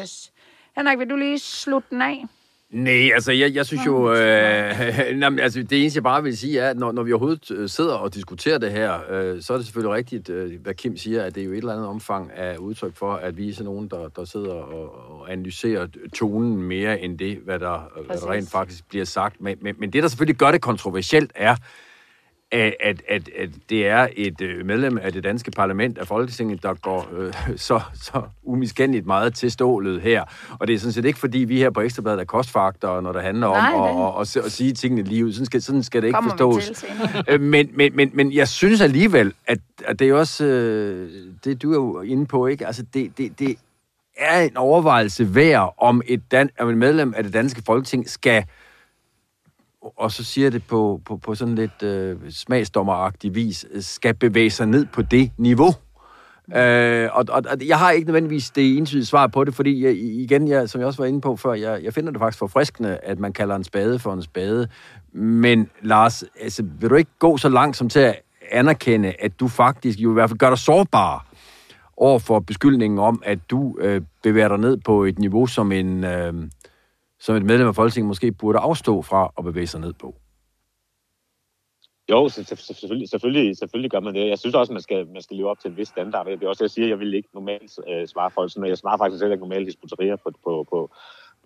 Yes. Henrik, vil du lige slutte den af? Nej, altså jeg, jeg synes jo, øh, nej, altså det eneste jeg bare vil sige er, at når, når vi overhovedet øh, sidder og diskuterer det her, øh, så er det selvfølgelig rigtigt, øh, hvad Kim siger, at det er jo et eller andet omfang af udtryk for, at vi er sådan nogen, der, der sidder og, og analyserer tonen mere end det, hvad der, hvad der rent faktisk bliver sagt. Men, men, men det, der selvfølgelig gør det kontroversielt, er, at, at, at, at det er et øh, medlem af det danske parlament af Folketinget, der går øh, så, så umiskendeligt meget til stålet her. Og det er sådan set ikke, fordi vi her på Ekstrabladet er kostfaktor, når det handler om Nej, at, at, at, at sige tingene lige ud. Sådan skal, sådan skal det ikke Kommer forstås. Øh, men, men, men, men jeg synes alligevel, at, at det er også, øh, det du er jo inde på, ikke? Altså, det, det, det er en overvejelse værd, om et, dan, om et medlem af det danske folketing skal øh, og så siger det på, på, på sådan lidt øh, smagsdommeragtig vis, øh, skal bevæge sig ned på det niveau. Øh, og, og, og jeg har ikke nødvendigvis det entydige svar på det, fordi jeg, igen, jeg, som jeg også var inde på før, jeg, jeg finder det faktisk forfriskende, at man kalder en spade for en spade. Men Lars, altså, vil du ikke gå så langt som til at anerkende, at du faktisk jo i hvert fald gør dig sårbar over for beskyldningen om, at du øh, bevæger dig ned på et niveau som en... Øh, som et medlem af Folketinget måske burde afstå fra at bevæge sig ned på? Jo, selvfølgelig, selvfølgelig, selvfølgelig gør man det. Jeg synes også, man skal, man skal leve op til en vis standard. Det er også, jeg siger, jeg vil ikke normalt øh, svare folk sådan, jeg svarer faktisk selv ikke normalt disputerier på, på, på,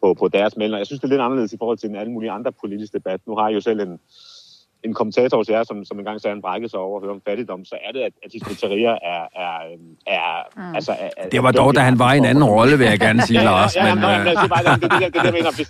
på, på deres meldinger. Jeg synes, det er lidt anderledes i forhold til en alle mulige andre politisk debat. Nu har jeg jo selv en, en kommentator hos jer, som, som engang sagde, han brækkede sig over at høre om fattigdom, så er det, at, at Hizbollah er, er, er, mm. altså, er, Det var dog, da han var i en anden rolle, vil jeg gerne sige, Lars. Men, ja, ja, det,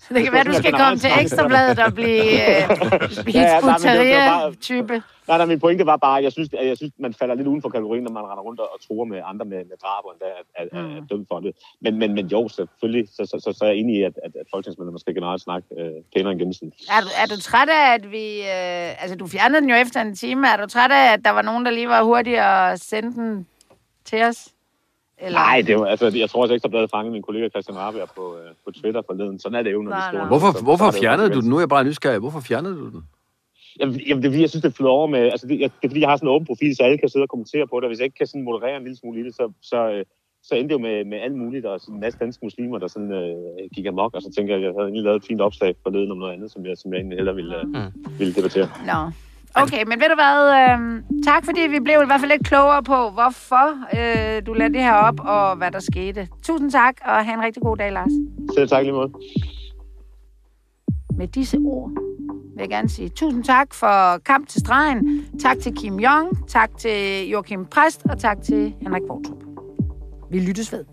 det, kan være, du skal komme til Ekstrabladet og blive uh, Hizbollah-type. Nej, nej, min pointe var bare, at jeg synes, at jeg synes, man falder lidt uden for kategorien, når man render rundt og tror med andre med, med drab, og endda er, er, er, mm. dømt for det. Men, men, men jo, selvfølgelig, så, så, så, så er jeg enig i, at, at, at folketingsmedlemmer skal generelt snakke øh, pænere end gennemsnit. Er du, er du træt af, at vi... Øh, altså, du fjernede den jo efter en time. Er du træt af, at der var nogen, der lige var hurtige at sende den til os? Eller? Nej, det var, altså, jeg tror også ikke, der blev fanget min kollega Christian Rabia på, øh, på Twitter forleden. Sådan er det jo, når nej, vi står. Hvorfor, hvorfor fjernede du den? Nu er jeg bare nysgerrig. Hvorfor fjernede du den? Jamen, jamen det er fordi, jeg synes, det flyder over med... Altså, det, jeg, det er fordi, jeg har sådan en åben profil, så alle kan sidde og kommentere på det. Og hvis jeg ikke kan sådan moderere en lille smule i det, så, så, øh, så endte det jo med, med alt muligt, og sådan en masse danske muslimer, der sådan øh, gik amok, og så tænker jeg, at jeg havde egentlig lavet et fint opslag forleden om noget andet, som jeg, som jeg egentlig hellere ville, mm. ville debattere. Nå. Okay, men ved du hvad? Øh, tak fordi vi blev i hvert fald lidt klogere på, hvorfor øh, du lader det her op, og hvad der skete. Tusind tak, og have en rigtig god dag, Lars. Selv tak lige måde. Med disse ord vil jeg gerne sige tusind tak for kamp til stregen. Tak til Kim Jong, tak til Joachim Præst, og tak til Henrik Bortrup. Vi lyttes ved.